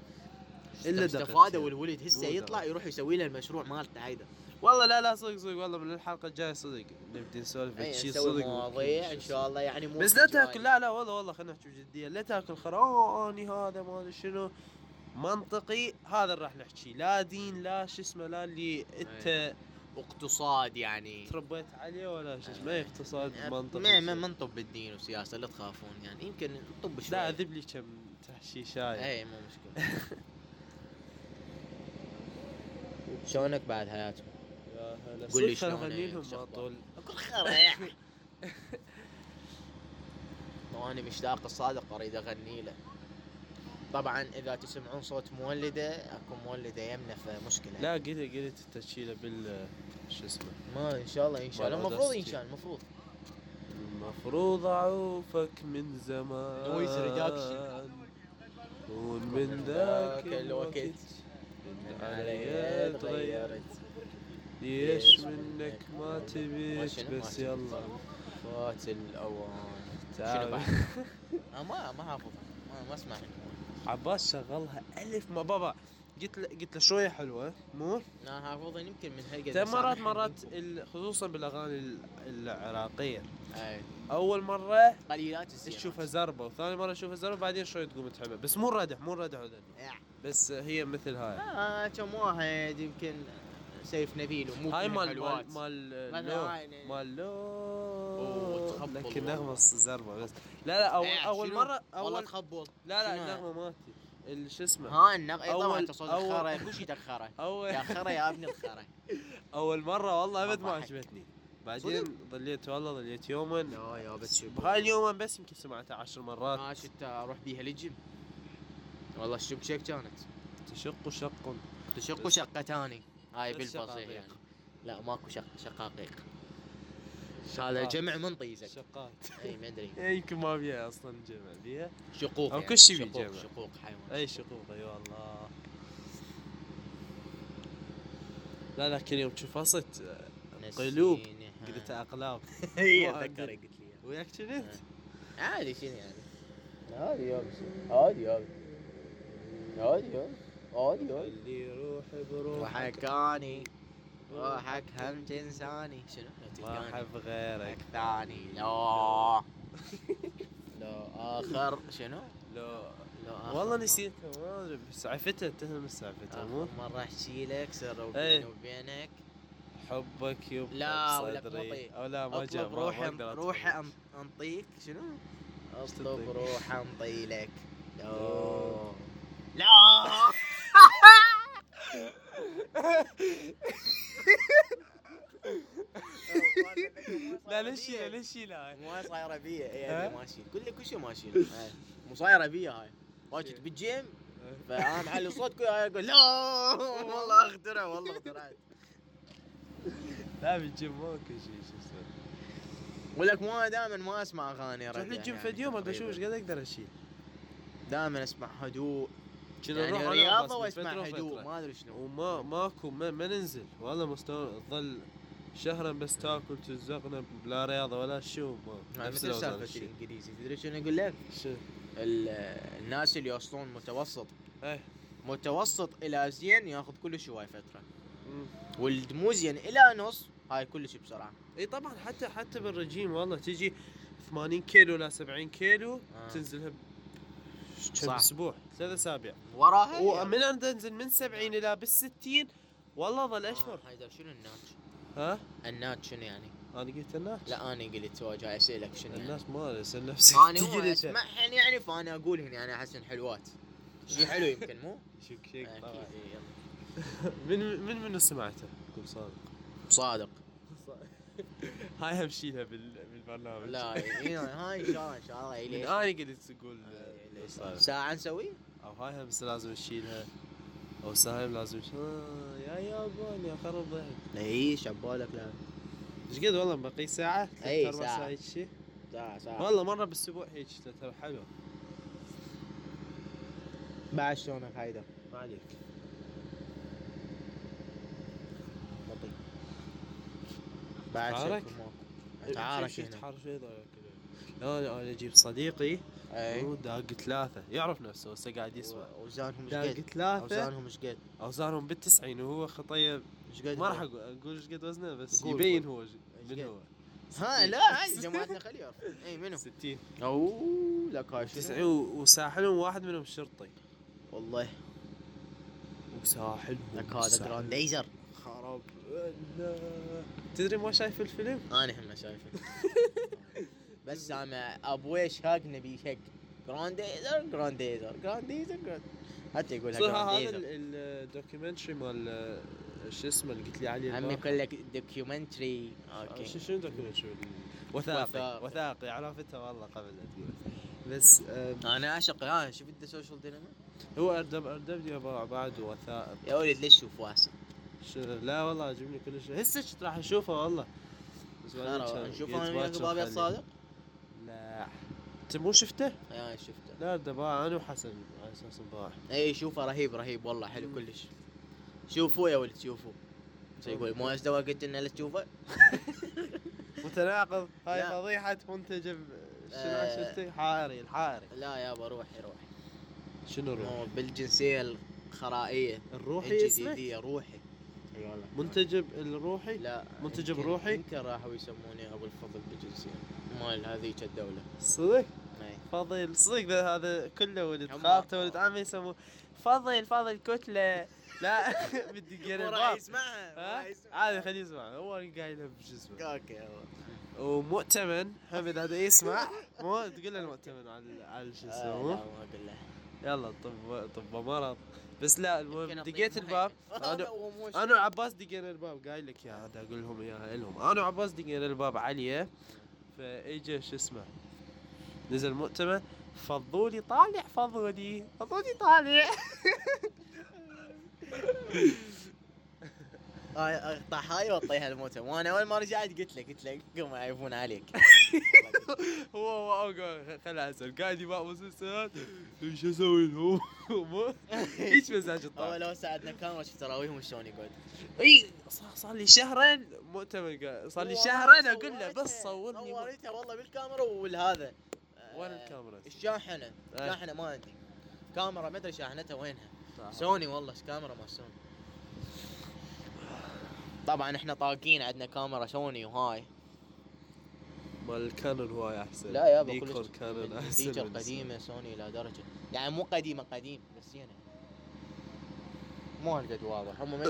إلا استفادوا. والولد هسه يطلع. يروح يسوي له المشروع مالته حيدر. والله لا لا صدق صدق والله من الحلقة الجاية صدق. نبدي نسولف اي شيء صدق مواضيع إن شاء الله يعني مو بس لا تاكل لا لا والله والله خلينا نحكي بجدية. لا تاكل خراني هذا ما أدري شنو. منطقي هذا اللي راح نحكي. لا دين لا شو اسمه لا اللي انت اقتصاد يعني. تربيت عليه ولا شو اسمه إيه، اقتصاد منطقي ما ما نطب بالدين والسياسة لا تخافون يعني. يمكن نطب شوي. لا أذب لي كم تحشي شاي اي مو مشكلة. شلونك بعد حياتك؟ يا هلا. قول لي صدق خلنا شلون نغني لهم شو ما أخبارك؟ طول كل خير. وأنا مشتاق الصادق أريد أغني له. طبعا إذا تسمعون صوت مولدة أكو مولدة يمنا فمشكله لا قلت قلت تشيله بال شو اسمه؟ ما إن شاء الله إن شاء الله. المفروض إن. شاء الله المفروض. المفروض أعوفك من زمان. noise reduction. ومن ذاك الوقت علي تغيرت ليش منك ما؟ ما بس. يلا. فات الأوان. شنو تعال بعد؟ [LAUGHS] ما ما حافظ ما أسمع. عباس شغلها ألف ما بابا. قلت له قلت له شوية حلوة. مو؟ أنا حافظها يمكن من هالقد مرات مرات خصوصا بالأغاني ال- العراقية. أي. أول مرة قليلات الزينات تشوفها زربة وثاني مرة تشوفها زربة بعدين شوي تقوم تحبها. بس مو ردح مو ردح وذن يع. بس هي مثل هاي. آه كم واحد يمكن سيف نبيل ومو هاي مال. مال مال لو مال لو وتخبل لكن. نغمة زربة بس. لا لا اول إيه، أول شنو؟ مرة والله اول تخبل لا لا شنو؟ النغمة مالتي ال- شو اسمه؟ ها النغ اي طبعا أنت صوت الخرا كل شيء تخرة [LAUGHS] اول يا خرا يا ابن الخرا. [LAUGHS] أول مرة والله أبد ما. عجبتني. بعدين ظليت والله ظليت يوما. لا يا بس بهاي اليوم بس يمكن سمعتها عشر مرات. ما شفت أروح بيها للجيم. والله الشق شق كانت. تشق شق. تشق شقتاني هاي بالفصيح. يعني. لا ماكو شق شقاقيق. هذا. جمع من طيزك شقات إي ما أدري. [LAUGHS] إيه، يمكن ما بيها أصلا جمع. بيها شقوق أو يعني. كل شي شقوق بالجمع. شقوق حيوان. إي شقوق. أي والله. لا لا كل يوم تشوف وسط قلوب. قلت هي مو اتذكر. قلت لي. وياك كنت عادي شنو يعني؟ عادي يابس عادي عادي عادي عادي عادي عادي اللي يروح بروحك. وحكاني. روحك هم تنساني شنو؟ ما أحب غيرك. ثاني. [LAUGHS] لا. لا. آخر. شنو؟ لو لا آخر والله نسيت. ما أدري اتهم سعفتها مو آخر مرة أحكي لك سر إيه. بيني وبينك. حبك يبقى لا، ولا. أو لا ما جاء ما روحي روحي أنطيك. شنو؟ أطلب روح انطي لك لا. لا. [LAUGHS] لا ليش ليش هاي مو صايره بيا اي ها؟ اللي ماشي كل كل شيء ماشي هاي. مو صايره بيا هاي. واجد بالجيم فأنا معلي صوت كل أقول لا والله اخترع والله اخترعت. لا بالجيم ماكو شيء شو اسمه؟ ولك ما دائما ما أسمع أغاني لي الجيم فد يوم ابى أشوف إيش قد أقدر أشيل؟ دائما أسمع هدوء. كنا يعني رياضة واسمع هدوء. ما أدري شنو وما ماكو ما, ما ننزل والله مستوى تظل شهرا بس تاكل تزقنا بلا رياضة ولا شو ما مثل سالفة. الإنجليزي تدري شنو أقول لك؟ شو ال- الناس اللي يوصلون متوسط إيه متوسط إلى زين ياخذ كلش هواي فترة. والمو زين إلى نص هاي كلش بسرعة إي طبعا حتى حتى بالرجيم والله تجي 80 كيلو لا 70 كيلو آه. تنزلها كم. أسبوع ثلاث أسابيع وراها ومن أنا تنزل من 70 إلى بال 60 والله ظل أشهر آه هيدا شنو الناتش؟ ها الناتش شنو يعني؟ أنا قلت الناس لا أنا قلت واجه أسألك شنو يعني؟ الناس ما أسأل نفسي أنا [LAUGHS] هو أنت. اسمعهن يعني فأنا أقول هنا أنا أحس حلوات شيء حلو يمكن مو؟ شك شك طبعا. من من منو سمعته؟ صادق صادق هاي همشيلها بال... بالبرنامج لا هاي ان شاء الله ان شاء الله ليش؟ أنا قلت تقول؟ صادق. ساعة نسوي؟ أو هاي هم لازم اشيلها أو ساهم لازم آه يا يابان يا خرب ضحك إي شبالك لا إيش قد والله أي أربع ساعة. ساعة هيك شي ساعة ساعة والله مرة بالأسبوع هيك ترى حلوة بعد شلونك هيدا؟ ما عليك بعد تعارك؟ ماكو تعارك هنا ضايق كذا. لا أنا أجيب صديقي أي هو داق ثلاثة يعرف نفسه هسه قاعد يسمع اوزانهم إيش داق قد؟ ثلاثة اوزانهم إيش قد؟ اوزانهم بالتسعين وهو خطيه إيش قد؟ ما راح أقول- أقول إيش قد وزنه بس قول، يبين قول. هو من؟ هو ها لا عادي جماعتنا خليه يعرف [LAUGHS] إي منو؟ 60 أوه لك هاي شنو؟ 90 و- وساحلهم واحد منهم شرطي والله وساحلهم لك هذا ساحل. خراب لا. تدري ما شايف الفيلم؟ [LAUGHS] أنا هم شايفه. بس سامع ابويش هاك نبي هيك جرانديزر جرانديزر جرانديزر جراند- حتى يقولها هذا جرانديزر ال- الدوكيومنتري مال آه، شو اسمه اللي قلت لي عليه عمي. يقول لك دوكيومنتري آه، أوكي شو شنو دوكيومنتري وثائقي وثائقي. عرفتها والله قبل لا تقول. بس آه، أنا أعشق ها شفت ذا سوشيال ديناميك هو اردب اردب لي بعد- وثائق يا ولد ليش شوف واسع لا والله عجبني كل شيء. هسه راح اشوفه والله. بس بعدين كان نشوف قلت أنا وياك بابي. الصادق؟ لا. أنت مو شفته؟ يا شفته. لا دباع أنا وحسن على أساس أي شوفه رهيب رهيب والله حلو كلش. شوفوا يا ولد شوفوا شو يقول؟ مو ازدوا قلت إنه لا تشوفه؟ [LAUGHS] متناقض. هاي. فضيحة منتج شنو آه. شفتي؟ حائري الحائري لا يابا روحي روحي. شنو الروح؟ مو بالجنسية الخرائية الروحي اسمه؟ الجديديه روحي. اي والله منتج ب- الروحي؟ لا. منتج يمكن- بروحي؟ يمكن راحوا يسموني أبو الفضل بالجنسيه مال هذيك الدولة صدق؟ اي فضل صدق ذا- هذا كله ولد خالته ولد عمي يسموه. فضل فضل كتلة. لا [LAUGHS] بدي قرن راح يسمعها. عادي خليه يسمع. هو قايل بشو اسمه أوكي يابا. ومؤتمن. حمد هذا يسمع؟ مو؟ تقول له المؤتمن على على شو آه، اسمه لا،؟ ما أقول له. يلا طب طب مرض. بس لا المهم دقيت. الباب. أنا أنا وعباس دقينا الباب. قايل لك يا هذا أقول لهم إياها لهم. أنا وعباس دقينا الباب عليه فاجى شو اسمه نزل مؤتمر. فضولي طالع فضولي. فضولي طالع. [LAUGHS] اقطع هاي واعطيها الموتى. وأنا أول ما رجعت قلت له قلت له قوم يعيبون عليك. [LAUGHS] هو هو خل أسأل. قاعد يباع مسلسلات. إيش أسوي لهم؟ هيك [LAUGHS] مزاج الطاقة اول لو ساعدنا كاميرا شفت تراويهم شلون يقعد. إي صار لي شهرين. مؤتمر صار لي شهرين. أقول له بس صورني صورتها والله بالكاميرا والهذا وين آه، الكاميرا؟ الشاحنه آه. شاحنه ما عندي كاميرا ما أدري شاحنتها وينها. سوني والله كاميرا مال سوني. طبعا إحنا طاقين عندنا كاميرا سوني وهاي. مال ال Canon هواي أحسن. لا يابا Nikon Canon أحسن من القديمه سوني لا درجة. يعني مو قديمة قديم بس زينه مو هالقد واضح. هم ما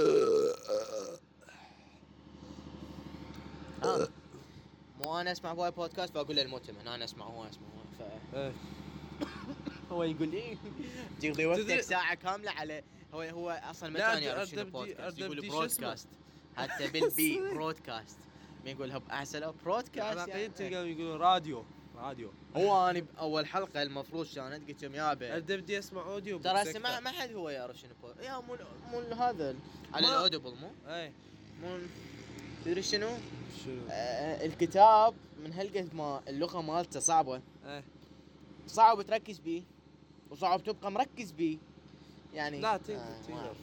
آه. مو أنا أسمع بواي بودكاست فأقول له المؤتمن أنا أسمع هو أسمع هو ف إيه. هو يقول لي تقضي وقتك ساعة كاملة على هو هو أصلا ما كان يعرف شنو بودكاست يقول؟ broadcast حتى [LAUGHS] بالبي broadcast. مين يقولها باحسن broadcast العراقيين يعني. تلقاهم يقولون راديو. راديو. هو أنا باول حلقة المفروض كانت قلت لهم يابا أبدأ بدي أسمع audio ترى. سمع ما حد هو يعرف شنو يا مو مو هذا على ال Audible مو؟ اي مو تدري شنو؟ شنو؟ آه الكتاب من هالقد ما اللغة مالته صعبة. اي صعب تركز بيه وصعب تبقى مركز بيه. يعني لا تقدر آه، تقدر.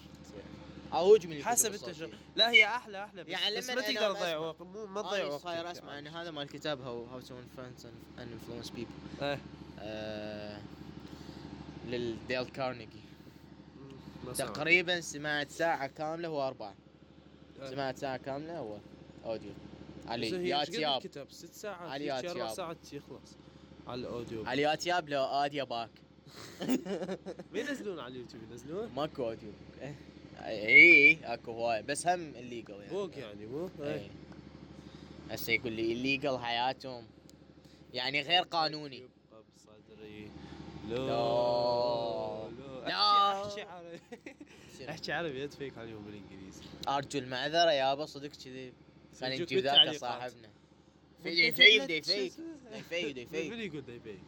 اهوج من حسب. شو لا هي أحلى أحلى بس, يعني بس لما ما تقدر تضيع وقت. مو ما تضيع وقت صاير أسمع إن هذا مال الكتاب هو how to influence and influence people إيه. للديل كارنيجي. تقريبا سمعت ساعة كاملة هو أربعة. إيه. سمعت ساعة كاملة هو audio. على اليوتيوب. الكتاب؟ ست ساعات. على اليوتيوب. ساعات يخلص على الأوديو. علي يا تياب لو آدي باك. [LAUGHS] مين ينزلون على اليوتيوب؟ ينزلون؟ ماكو أوديو. إيه. إي أكو هواي بس هم الليجل يعني بوك يعني مو؟ إي. هسه يقول لي الليجل حياتهم يعني غير قانوني يبقى بصدري لو لا. لو لا. أحكي عربي أحكي عربي ادفيك عليهم بالانجليزي أرجو المعذرة يابا صدق كذي خلينا نجيب ذاك. صاحبنا في يفيد يفيد يفيد يفيد من يقول ديفيد؟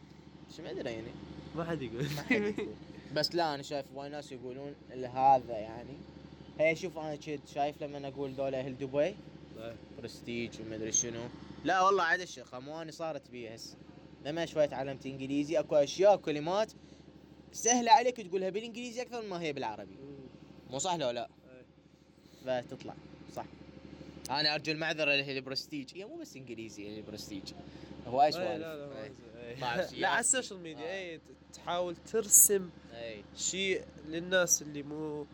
شو ما أدري يعني ما حد يقول. [LAUGHS] بس لا أنا شايف وايد ناس يقولون هذا يعني. هي شوف أنا كنت شايف لما أقول ذولا أهل دبي إيه. برستيج ومدري شنو. لا والله عاد الشيخ امواني صارت بي هسه لما شوي تعلمت إنجليزي أكو أشياء كلمات سهلة عليك تقولها بالإنجليزي أكثر ما هي بالعربي. مو صح لو لا؟ إيه. فتطلع صح. أنا أرجو المعذرة لأهل البرستيج هي مو بس إنجليزي أهل البرستيج هو أي إيه، سوالف لا لا إيه. [LAUGHS] إيه. لا على. ال social media آه. اي تحاول ترسم اي شيء للناس اللي مو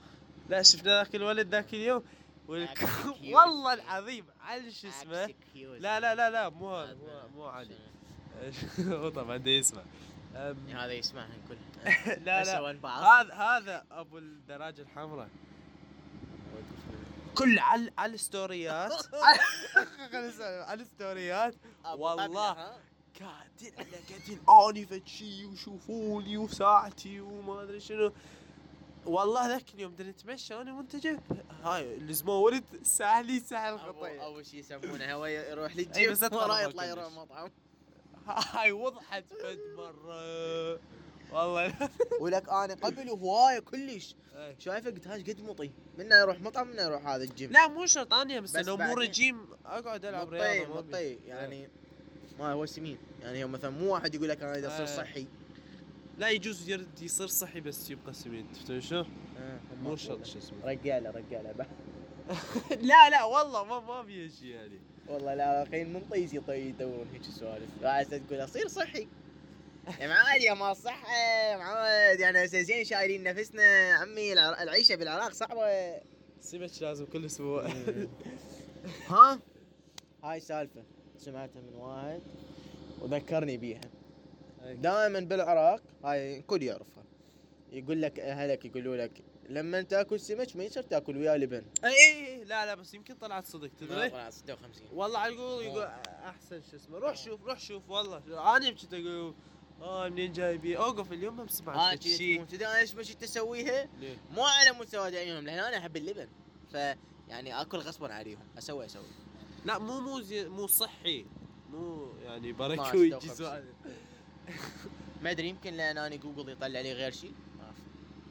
لا شفنا ذاك الولد ذاك اليوم [LAUGHS] والله. العظيم علي شو اسمه لا لا لا لا مو هذا مو, علي؟ [LAUGHS] هو طبعا ده اسمه أم، هذا يسمعها كلها لا لا. هذا هذا أبو الدراجة الحمراء كل على على الستوريات. [LAUGHS] على الستوريات. والله. قاعدين على قاعدين اني فشي وشوفوني وساعتي وما أدري شنو. والله ذاك اليوم بدنا نتمشى أنا وانت جنب هاي لزموا ولد سهلي سهل أبو خطيه اول شيء يسمونه هو يروح للجيم. [LAUGHS] وراه يطلع. يروح مطعم. هاي وضحت فد مرة. والله. [LAUGHS] ولك أنا قبل هوايه كلش. إيه. شايفه قلت هاش قد مطي. منه يروح مطعم منه يروح هذا الجيم. لا مو شرط أنا بس بس لو مو رجيم. أقعد ألعب رياضة. مطي. يعني ما هو سمين. يعني هو مثلا مو واحد يقول لك أنا إذا اصير إيه. صحي. لا يجوز يرد يصير صحي بس يبقى سمين. تفتون شو؟ مو شرط. شو اسمه؟ رجالة رجالة [LAUGHS] لا لا والله ما ما في شيء يعني. والله العراقيين من طيز يطي يدورون هيك سوالف. عايز تقول أصير صحي. يا معاد يا ما صحة يا معاد يعني هسه زين شايلين نفسنا. عمي الع- العيشة بالعراق صعبة. سمك لازم كل أسبوع. [LAUGHS] [LAUGHS] ها؟ هاي سالفة سمعتها من واحد وذكرني بيها. دائما بالعراق هاي الكل يعرفها. يقول لك أهلك يقولوا لك لما تأكل سمك ما يصير تأكل وياه لبن. اي اي لا لا بس يمكن طلعت صدق تدري؟ طلع 56 والله على يقول يقول أحسن شو اسمه. روح شوف روح شوف والله. أنا كنت أقول آه منين جايبي أوقف اليوم ما ها سمعت شي شيء تدري أنا إيش مش تسويها ليه؟ مو على مستوى دعيهم لأن أنا أحب اللبن. ف يعني أكل غصبا عليهم. أسوي أسوي. لا مو مو زي مو صحي. مو يعني بركي 12 ويجي 56. سؤال. [LAUGHS] ما أدري يمكن لأن أنا جوجل يطلع لي غير شيء ما.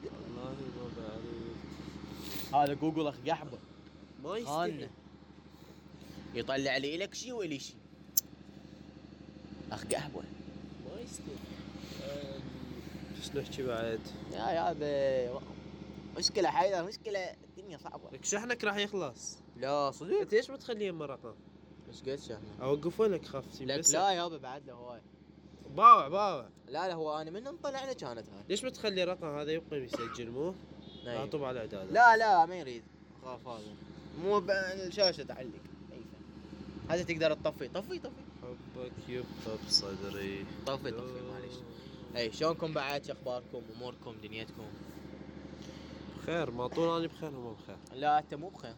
والله ما بعرف. هذا جوجل أخ قحبة. ما خانه يطلع لي لك شيء وإلي شيء أخ قحبة. شو نحكي بعد؟ يا يا هذا مشكلة حيدر مشكلة. الدنيا صعبة. لك شحنك راح يخلص. لا صدق. أنت ليش ما تخليه مرقه؟ إيش قد شهر اوقفه لك خاف لك لا يابا بعد له هواي. باوع باوع. لا لا هو أنا من انطلعنا كانت هاي. ليش ما تخلي رقم هذا يبقى يسجل مو؟ اعطوه على الاعداد لا لا ما يريد. خاف هذا. مو الشاشة تعلق. هذا تقدر تطفي. طفي طفي. حبك يبقى بصدري طفي طفي معليش. إي شلونكم بعد؟ أخباركم؟ أموركم؟ دنيتكم؟ بخير ما طول أنا بخير هم بخير. لا أنت مو بخير.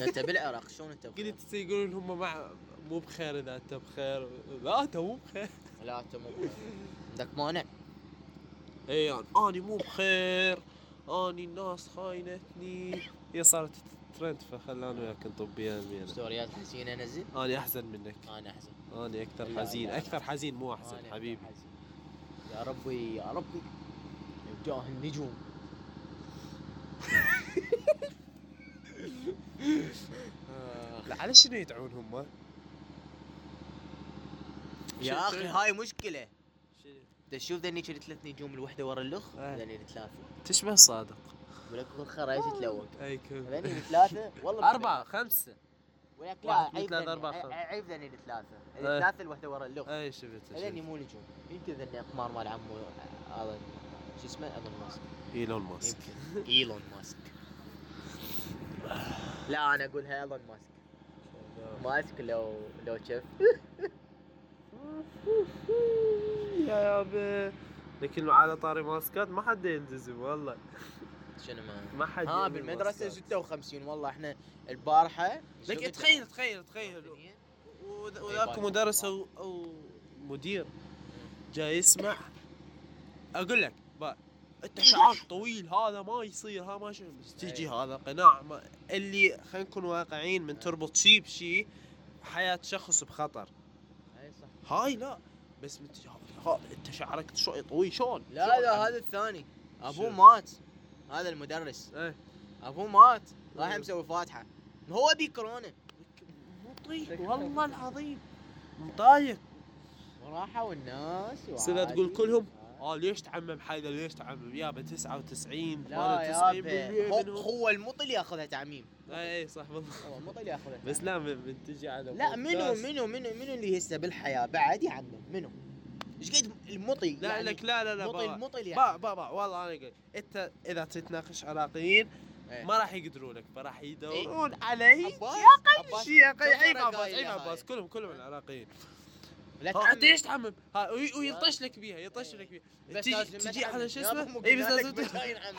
أنت بالعراق شلون أنت بخير؟ قلت يقولون هم مع مو بخير إذا أنت بخير. لا أنت مو بخير. لا أنت مو بخير. عندك مانع. إي يعني أني مو بخير. أني الناس خاينتني. هي صارت ترند فخلاني وياك طبيا مينا ستوريات حزينة انزل أنا أحزن منك. أنا أحزن. أنا أكثر لا، حزين لا. أكثر حزين مو أنا أكثر حبيبي. حزين. يا ربي يا ربي. بجاه النجوم. [LAUGHS] لا على شنو يدعون هم؟ يا أخي هاي مشكلة. تشوف ذني كذي ثلاث نجوم الوحدة ورا الاخ آه. ذني الثلاثه تشبه صادق. يقول لك خذ خرايش تلوق أي كم ذني الثلاثه والله [LAUGHS] أربعة خمسة. ولك لا عيب ذني أربعة، خمسة. عيب ذني الثلاثه آه. الثلاثه الوحدة ورا الاخ اي شفت مو نجوم يمكن ذني أقمار مال عمو هذا شو اسمه؟ إيلون ماسك. إيلون ماسك. إيلون ماسك. لا أنا اقولها ايلون ماسك. ماسك لو لو شف [LAUGHS] يا يابا لكن على طاري ماسكات ما حد يلتزم والله. شنو ما ما حد ها يعمل بالمدرسة ماسكات. 56 والله إحنا البارحة لك تخيل تخيل تخيل وذ- وذاك مدرس أو أو مدير جاي يسمع أقول لك أنت شعار طويل هذا ما يصير هذا ما شو بس تجي أي. هذا قناع ما اللي خلينا نكون واقعيين من تربط شيء بشيء حياة شخص بخطر أي صح. هاي لا بس تجي أنت شعرك شوي طويل شلون؟ لا لا هذا الثاني أبوه؟ مات هذا المدرس. إيه. أبوه مات. راح أيوه. مسوي فاتحه هو بي كورونا. والله العظيم. مضايق وراحوا الناس سنة. تقول كلهم آه ليش تعمم حيدر؟ ليش تعمم؟ يابا 99 لا 98% يا هو, هو المطل ياخذها تعميم. اي اي صح بالضبط. هو المطل ياخذها بس. لا من, من تجي على لا منو منو منو منو اللي هسه بالحياة؟ بعد يعمم منو؟ إيش قد المطي لا يعني لك لا لا لا مطي بابا المطل با يعني با با والله أنا أقول أنت إذا تتناقش عراقيين إيه. ما راح يقدرون لك فراح يدورون إيه. علي عباس عباس شيء عيب كفرة عباس قايلة عيب هاي. عباس كلهم كلهم العراقيين لا انت تعمم. ليش تعمم؟ ها وي- ويلطش لك بيها يلطش لك بيها تجي. على شو اسمه؟ اي بس.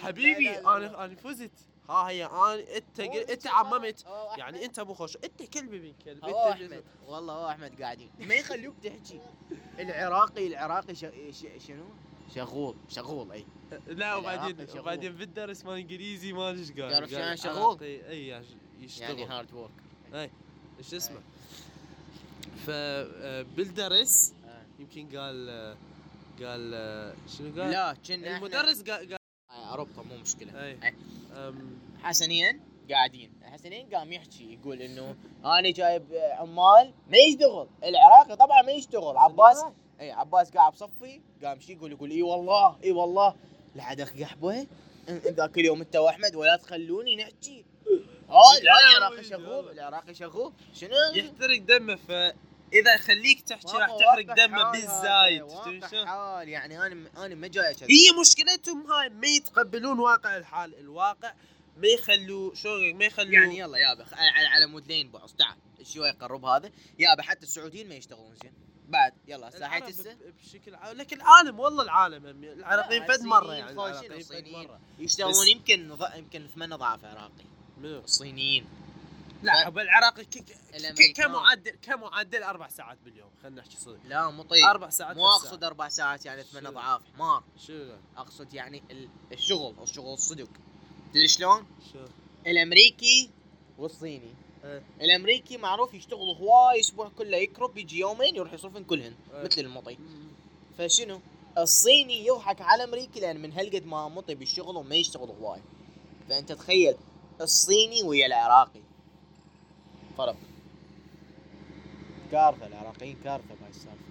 حبيبي. أنا أنا فزت ها هي أنا إنت انت عممت. يعني أنت مو خوش انت كلب من كلب هو انت أحمد. والله هو أحمد قاعدين. [LAUGHS] ما يخلوك تحكي. العراقي العراقي ش... ش... شنو؟ شغول شغول أي. لا وبعدين. وبعدين بالدرس مال إنجليزي ما إيش قال. تعرف شلون شغول؟ أي يشتغل. يعني hard work إيش اسمه؟ فبالدرس يمكن قال آه، قال آه، شنو قال؟ لا كنا المدرس قال اربطه مو مشكله. أي. أم، حسنين قاعدين. حسنين قام يحكي يقول إنه أنا جايب عمال ما يشتغل. العراقي طبعا ما يشتغل. عباس اي عباس قاعد بصفي قام شي يقول يقول إي والله إي والله. لحد قحبة. ذاك اليوم أنت وأحمد ولا تخلوني نحكي. لا، العراقي لا. شغول العراقي شغول شنو؟ يحترق دمه فاذا يخليك تحكي راح تحرق دمه بالزايد؟ حال يعني أنا أنا ما جاي أشهد. هي مشكلتهم هاي ما يتقبلون واقع الحال الواقع ما يخلوا شلون ما يخلوا يعني يلا يابا على على مود لين بعص تعال شوي قرب هذا يابا حتى السعوديين ما يشتغلون زين بعد يلا ساحيت العرب هسه بشكل عام لكن العالم والله العالم هم- العراقيين لا، فد مرة يعني العراقيين فد. مرة يشتغلون يمكن يمكن ثمان اضعاف عراقي منو؟ الصينيين لا ك- ك- الأمريكان. كمعدل كمعدل أربع ساعات باليوم خلينا نحكي صدق لا مو طيب أربع ساعات مو أقصد. أربع ساعات يعني ثمان؟ أضعاف حمار شو أقصد يعني ال- الشغل الشغل الصدق تدري شلون؟ شو الأمريكي والصيني إيه. الأمريكي معروف يشتغل هواي أسبوع كله يكرب يجي يومين يروح يصرفن كلهن إيه. مثل المطي فشنو؟ الصيني يضحك على الأمريكي لأن من هالقد ما مطي بالشغل وما يشتغل هواي فأنت تخيل الصيني ويا العراقي فرق كارثة العراقيين كارثة بهاي السالفة.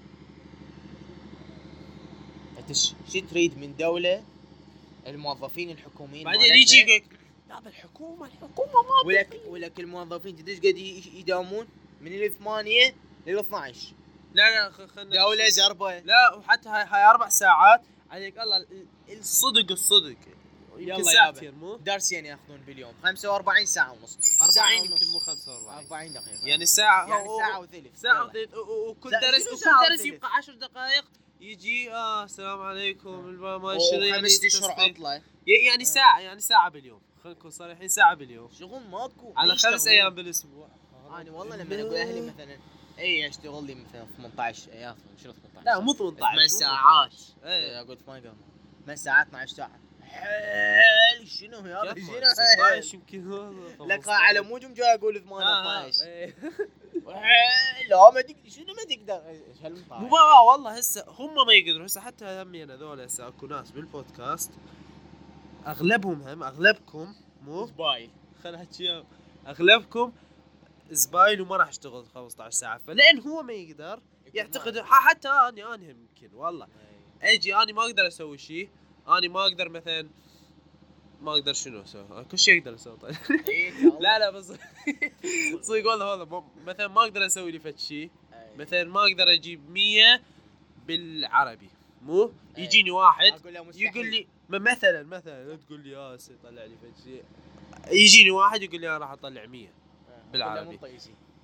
انت شو تريد من دولة؟ الموظفين الحكوميين بعدين يجي يقول لا بالحكومة الحكومة ما ولك ولك الموظفين تدري إيش قد يداومون؟ من الثمانية لل 12 لا لا خ- خلنا دولة زربة. لا وحتى هاي, هاي أربع ساعات عليك الله ال- الصدق الصدق. يمكن يلا ساعتين مو؟ درسين ياخذون باليوم. 45 ساعة ونص. 40 ساعة يمكن مو ونص 45 40 دقيقة. يعني ساعة يعني ساعة وثلث. ساعة. وثلث. وكل درس وكل درس؟ يبقى 10 دقائق يجي آه السلام عليكم ما و- شنو يعني؟ وخمس اشهر. عطلة. يعني ساعة يعني ساعة باليوم. خلينا نكون صريحين ساعة باليوم. شغل ماكو. على خمس. أيام بالأسبوع. أنا والله لما أقول أهلي مثلا إي أشتغل لي مثلا 18 أيام. شنو 18 لا مو 18 ثمان ساعات. 18. إيه. أقول ما قام 8 ساعات 12 ساعة حيل. شنو يا؟ شنو 16 يمكن لك على مود جاي أقول آه، 18 إيه. حيل، لا ما تقدر. شنو ما تقدر؟ مو والله هسه هم ما يقدروا. هسه حتى همين هذول هسه أكو ناس بالبودكاست أغلبهم هم أغلبكم مو؟ زبايل. خل احكي أغلبكم زباين وما راح اشتغل 15 ساعة. فلأن هو ما يقدر يعتقد حتى اني أنا يمكن والله. أجي اني ما أقدر أسوي شيء. اني ما أقدر مثلا ما أقدر شنو أسوي؟ كل شيء أقدر أسوي طيب. [LAUGHS] لا لا بس [LAUGHS] صدق والله والله. مثلا ما أقدر أسوي لي فد شيء مثلا ما أقدر أجيب 100 بالعربي. مو؟ أي. يجيني واحد. يقول لي مثلا مثلا لا تقول لي ياسر طلع لي فد شيء يجيني واحد يقول لي أنا راح أطلع 100 بالعربي.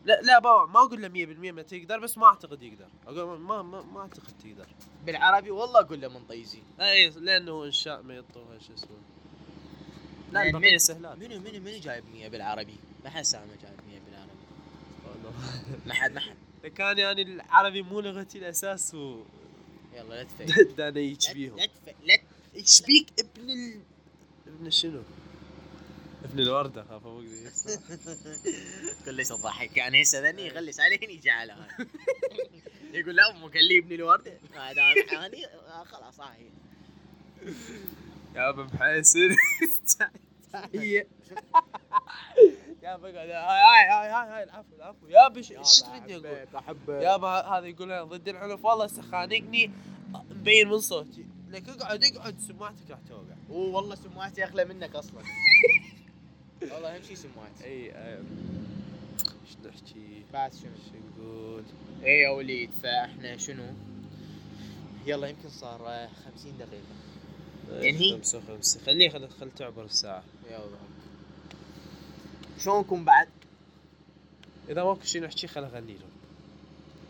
لا لا بابا ما أقول له 100% ما تقدر بس ما أعتقد يقدر. أقول ما ما, ما أعتقد تقدر. بالعربي والله أقول له من طيزي إي لأنه إنشاء ما يطوها شو اسمه. لا من- البقية من- سهلات. منو منو منو جايب 100 بالعربي؟ ما حد سامع جايب 100 بالعربي. ما حد ما حد. [LAUGHS] كان يعني العربي مو لغتي الأساس و يلا لا [LAUGHS] بيهم لا تفي لا إيش بيك ابن ال... ابن شنو؟ ابن الوردة خاف أبوك [LAUGHS] كل ليش تضحك يعني هسه ذني يغلس عليني يجي على هاي [LAUGHS] يقول لا امه قال لي ابني الوردة. هذا آه، خلاص هاي يا أبو محسن. تحية. [LAUGHS] يا بقى هاي هاي هاي هاي العفو العفو. يا بش إيش تبيني أقول؟ احبك يابا هذا يقول ضد العنف. والله هسه خانقني. مبين من صوتي. لك اقعد اقعد. سماعتك راح توقع. والله سماعتي أغلى منك أصلا. والله اهم شيء سماعتي اي إيش نحكي؟ بعد شنو شو نقول؟ إيه يا وليد فإحنا شنو يلا يمكن صار آه، 50 دقيقة ينهي؟ خمسة وخمسة خليه خل خل تعبر الساعة يلا شلونكم بعد؟ إذا ماكو شي نحكي خل أغني لهم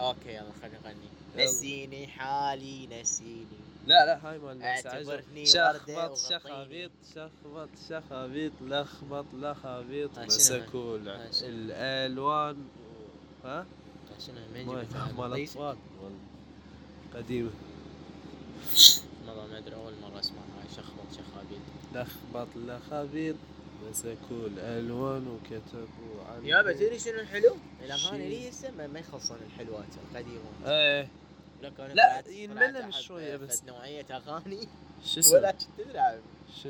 أوكي يلا خلينا نغني يلا. نسيني حالي نسيني لا لا هاي مال اعتبرني شخبط شخابيط شخبط شخابيط لخبط لخابيط مسكوا؟ الألوان ها؟ شنو؟ مال مال قديمة والله ما أدري أول مرة أسمع هاي شخبط شخابيط لخبط لخابيط مسكوا الألوان وكتبوا عن يابا تدري شنو الحلو؟ الأغاني شي. لي هسه ما يخلصون الحلوات القديمة إيه لا، طلعت- ينمل طلعت مش أحب شوية فد بس. نوعية أغاني شو ولا اسمه؟ كنت تلعب شو؟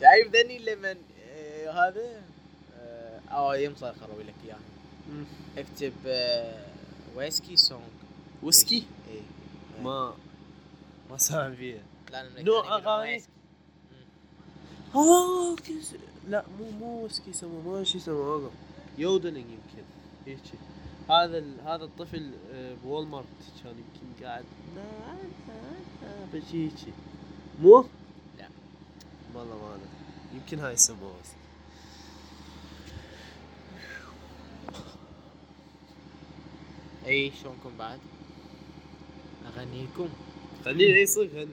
شايف ذني لمن آه هذا آه آه، يمصر خربوا لك إياها. اكتب آه ويسكي سونج ويسكي؟ إيه ما ما سامع فيها نوع؟ ويسكي. آه لا مو مو ويسكي يسموه ما شو يسموه يودلينج يمكن هيك هذا ال... هذا الطفل آه، بوول مارت كان يمكن قاعد لا لا بس هيك. مو؟ لا. والله ما أنا يمكن هاي يسموها بس. أي شلونكم بعد؟ أغنيكم. خليه إي صدق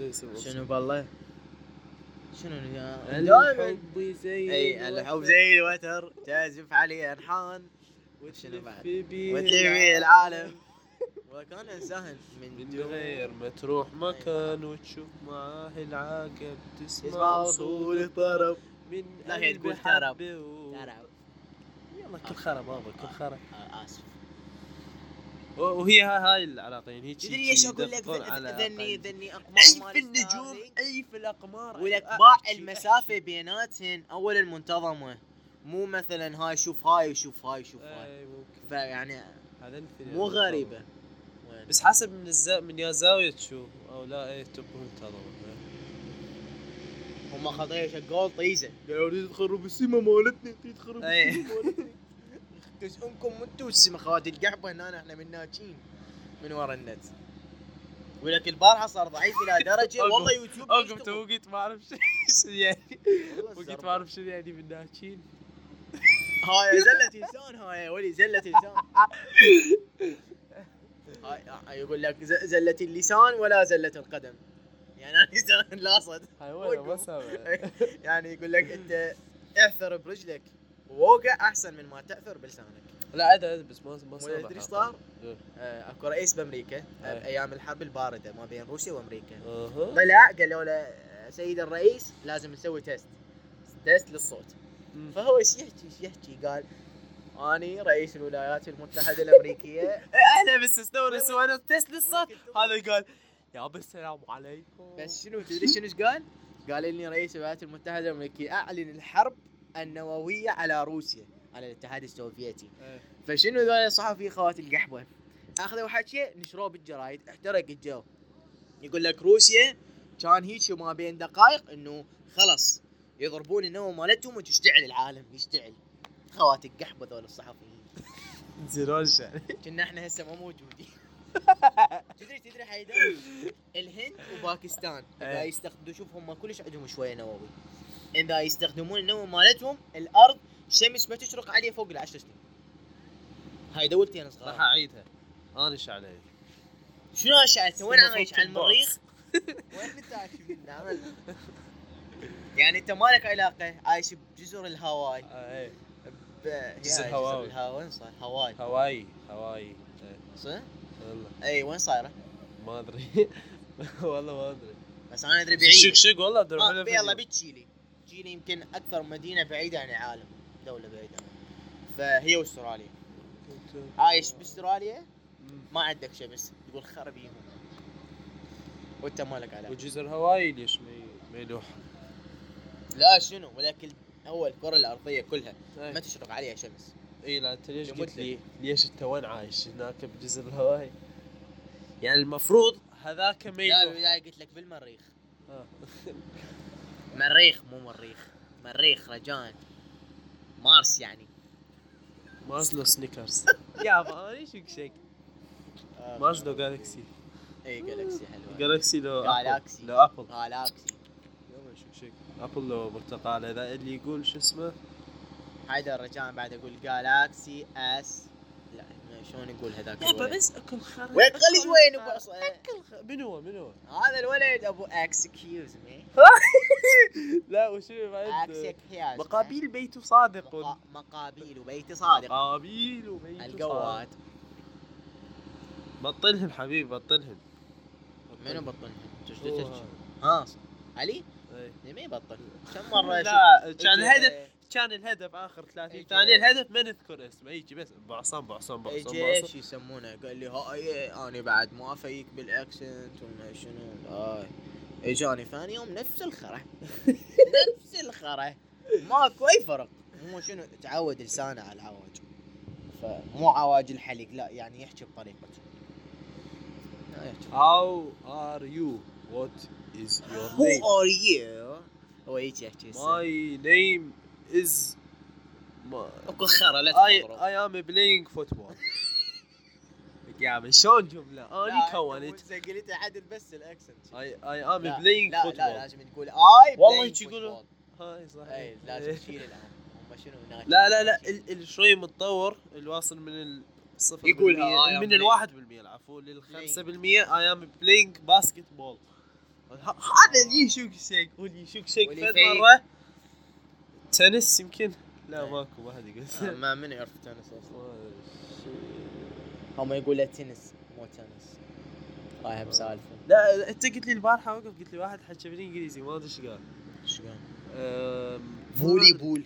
يسموه شنو بالله؟ شنو يا دائما الحب زي أي الحب زي الوتر. تعزف عليه انحان شنو بعد؟ وتلفي العالم. [LAUGHS] وكان انسان من غير ما تروح مكان وتشوف معاه العاقب تسمع صوت الطرب. من لا، هي تقول و- ترى يلا كل خرا بابا كل خرا آه، آسف. و- وهي هاي هاي العلاقين هيك تدري إيش أقول لك ذني. ذني أقمار اي في النجوم. اي في الأقمار. ولك أحكي- باع أحكي- المسافة بيناتهن. اولا منتظمه مو مثلا هاي شوف هاي وشوف هاي وشوف. هاي اي ممكن فيعني هذا مو. غريبة وين؟ بس حسب من الزا... من يا زاوية تشوف أو لا اي تب منتظم هم خطيه شقول طيزة قالوا تريد تخرب السما مالتنا تريد تخرب. السما مالتنا يخكس [LAUGHS] امكم أنتوا السما خواتي القحبة هنا إحنا من ناجين من ورا النت ولك البارحة صار ضعيف إلى [LAUGHS] درجة. والله يوتيوب اوقف يشتغل. توقيت ما أعرف شو يعني وقيت. ما أعرف شنو يعني بالناكين هاي [LAUGHS] زلة لسان هاي ولا زلة لسان هاي هاي يقول لك زلة اللسان ولا زلة القدم يعني أنا إنسان لاصد [LAUGHS] يعني يقول لك أنت اعثر برجلك ووقع أحسن من ما تعثر بلسانك لا أدري بس ما ما سامع تدري إيش. صار؟ إيه. آه، أكو رئيس بأمريكا آه، إيه. بايام الحرب الباردة ما بين روسيا وأمريكا طلع قالوا له آه، سيد الرئيس لازم نسوي test test للصوت. فهو إيش يحكي؟ إيش يحكي؟ قال أني رئيس الولايات المتحدة الأمريكية. [LAUGHS] إحنا بس نستوى سوينا test للصوت هذا قال يا السلام عليكم. بس شنو؟ تدري شنو إيش قال؟ قال إني رئيس الولايات المتحدة الأمريكية. أعلن الحرب النووية على روسيا على الاتحاد السوفيتي. إيه. فشنو ذول الصحفي خوات القحبة؟ أخذوا حكي نشروه بالجرايد احترق الجو. يقول لك روسيا كان هيك ما بين دقائق إنه خلص يضربون النووي مالتهم وتشتعل العالم يشتعل. خوات القحبة ذول الصحفيين. زين وش كنا إحنا هسه مو موجودين. [LAUGHS] تدري تدري حيدر؟ الهند وباكستان. إذا إيه. يستخدموا شوف هم كلش عندهم شوية نووي. إذا يستخدمون النووي مالتهم الأرض الشمس ما تشرق عليه فوق العشر سنين. هاي دولتي أنا راح صغار أعيدها. أنا إيش علي؟ شنو اشعت وين عايش على. المريخ؟ وين انت عايش؟ [LAUGHS] يعني انت مالك علاقة؟ عايش بجزر الهاواي آه، إيه. جزر هاواي. الهاواي وين صار؟ هاواي هواي هواي. إيه، صح؟ والله اي وين صايرة؟ ما أدري. [LAUGHS] والله ما أدري. بس أنا أدري بعيد. شق شق والله أدري. آه يلا بتشيلي تشيلي يمكن أكثر مدينة بعيدة عن العالم. دولة بعيدة. فهي واستراليا عايش بأستراليا؟ ما عندك شمس تقول خربيهم وأنت مالك علاقة؟ وجزر هواي ليش ما يلوح؟ لا شنو؟ ولكن هو الكره الأرضية كلها إيه. ما تشرق عليها شمس. اي لا أنت ليش قلت لي؟ ليش أنت وين عايش؟ هناك بجزر الهواي. يعني المفروض هذاك ما لا بالبدايه قلت لك بالمريخ. آه. [LAUGHS] مريخ مو مريخ. مريخ رجاء مارس يعني. مارس لو Snickers. [LAUGHS] يا ماني شق شق مارس لو Galaxy. اي Galaxy حلوة. Galaxy لو Galaxy. Apple. لو Apple. شق Apple لو برتقال إذا اللي يقول شو اسمه؟ هيدا الرجال بعد أقول Galaxy S لا شلون يقول هذاك يابا؟ بس أكل خرا وين خلي شوي نبص أكل من هو؟ من هو؟ هذا الولد أبو excuse me [LAUGHS] لا وشو بعد؟ excuse مقابيل بيت صادق. مقابيل وبيت صادق. مقابيل وبيت القوات صادق. بطلهم حبيبي بطلهم. منو هذا. ها علي؟ ما يبطل؟ كم مرة لا كان الهدف كان الهدف آخر 30 إجا- ثانية. الهدف ما نذكر اسمه. يجي بس. بعصام بعصام بعصام أجي إيش يسمونه؟ قال لي هاي أنا بعد ما أفيك بالأكسنت وما شنو. هاي. اجاني ثاني يوم نفس الخرا. [LAUGHS] نفس الخرا. ماكو اي فرق. مو شنو تعود لسانه على العواج. فمو عواج الحلق لا يعني يحكي بطريقته. How are you? What is your Who name? are you؟ هو هيك يحكي هسه. My name is أكو خرا لا I I am playing football. [LAUGHS] يا من شلون جملة؟ أنا كونت اذا قلت عدل بس ال accent I I am لا playing لا, لازم تقول اي والله هيك يقولون. هاي صح. اي لازم [LAUGHS] تشيل شنو هناك لا لا لا ال- ال- شوي متطور الواصل من الصفر يقول من playing. الواحد بالمية العفو للخمسة بالمية I am playing basketball ه- هذا اللي يشوك شيك واللي يشوك شيك فد. مرة تنس يمكن لا إيه. ماكو ما حد آه، يقول ما من يعرف تنس أصلا هم يقولوا تنس مو تنس هاي بسالفة لا لا، أنت قلت لي البارحة وقف قلت لي واحد حكى بالانجليزي ما أدري إيش قال إيش قال؟ فولي بول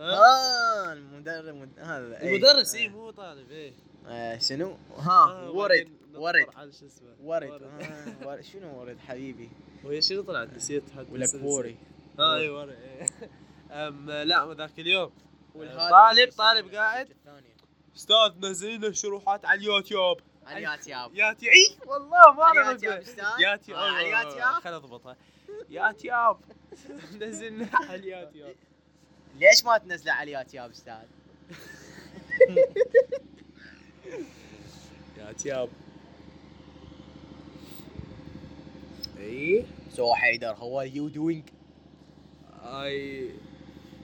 ها؟ آه المدرب مد- هذا إي. المدرس اي آه. مو طالب إيه آه، شنو؟ آه، ها ورد ورد. على شو اسمه؟ ورد آه، ورد. شنو ورد حبيبي؟ وهي شنو طلعت؟ نسيت حتى ولك بوري ها أي إيه. [LAUGHS] أم لا ذاك اليوم. طالب طالب؟ قاعد. أستاذ نزل لنا شروحات على اليوتيوب. عليات ياب ياتي إي والله ما أنا عليات ياب بقول. أستاذ ياتي آه، خل أضبطها. ياتياب [LAUGHS] نزلنا على اليوتيوب. ليش ما تنزله عليات ياب أستاذ؟ [LAUGHS] ياتياب اي سو حيدر how you doing اي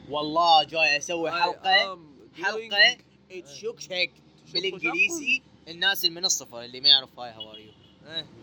والله جاي أسوي حلقة حلقة تشوك هيك شوك بالإنجليزي الناس اللي من الصفر اللي ما يعرف هاي how are you إيه.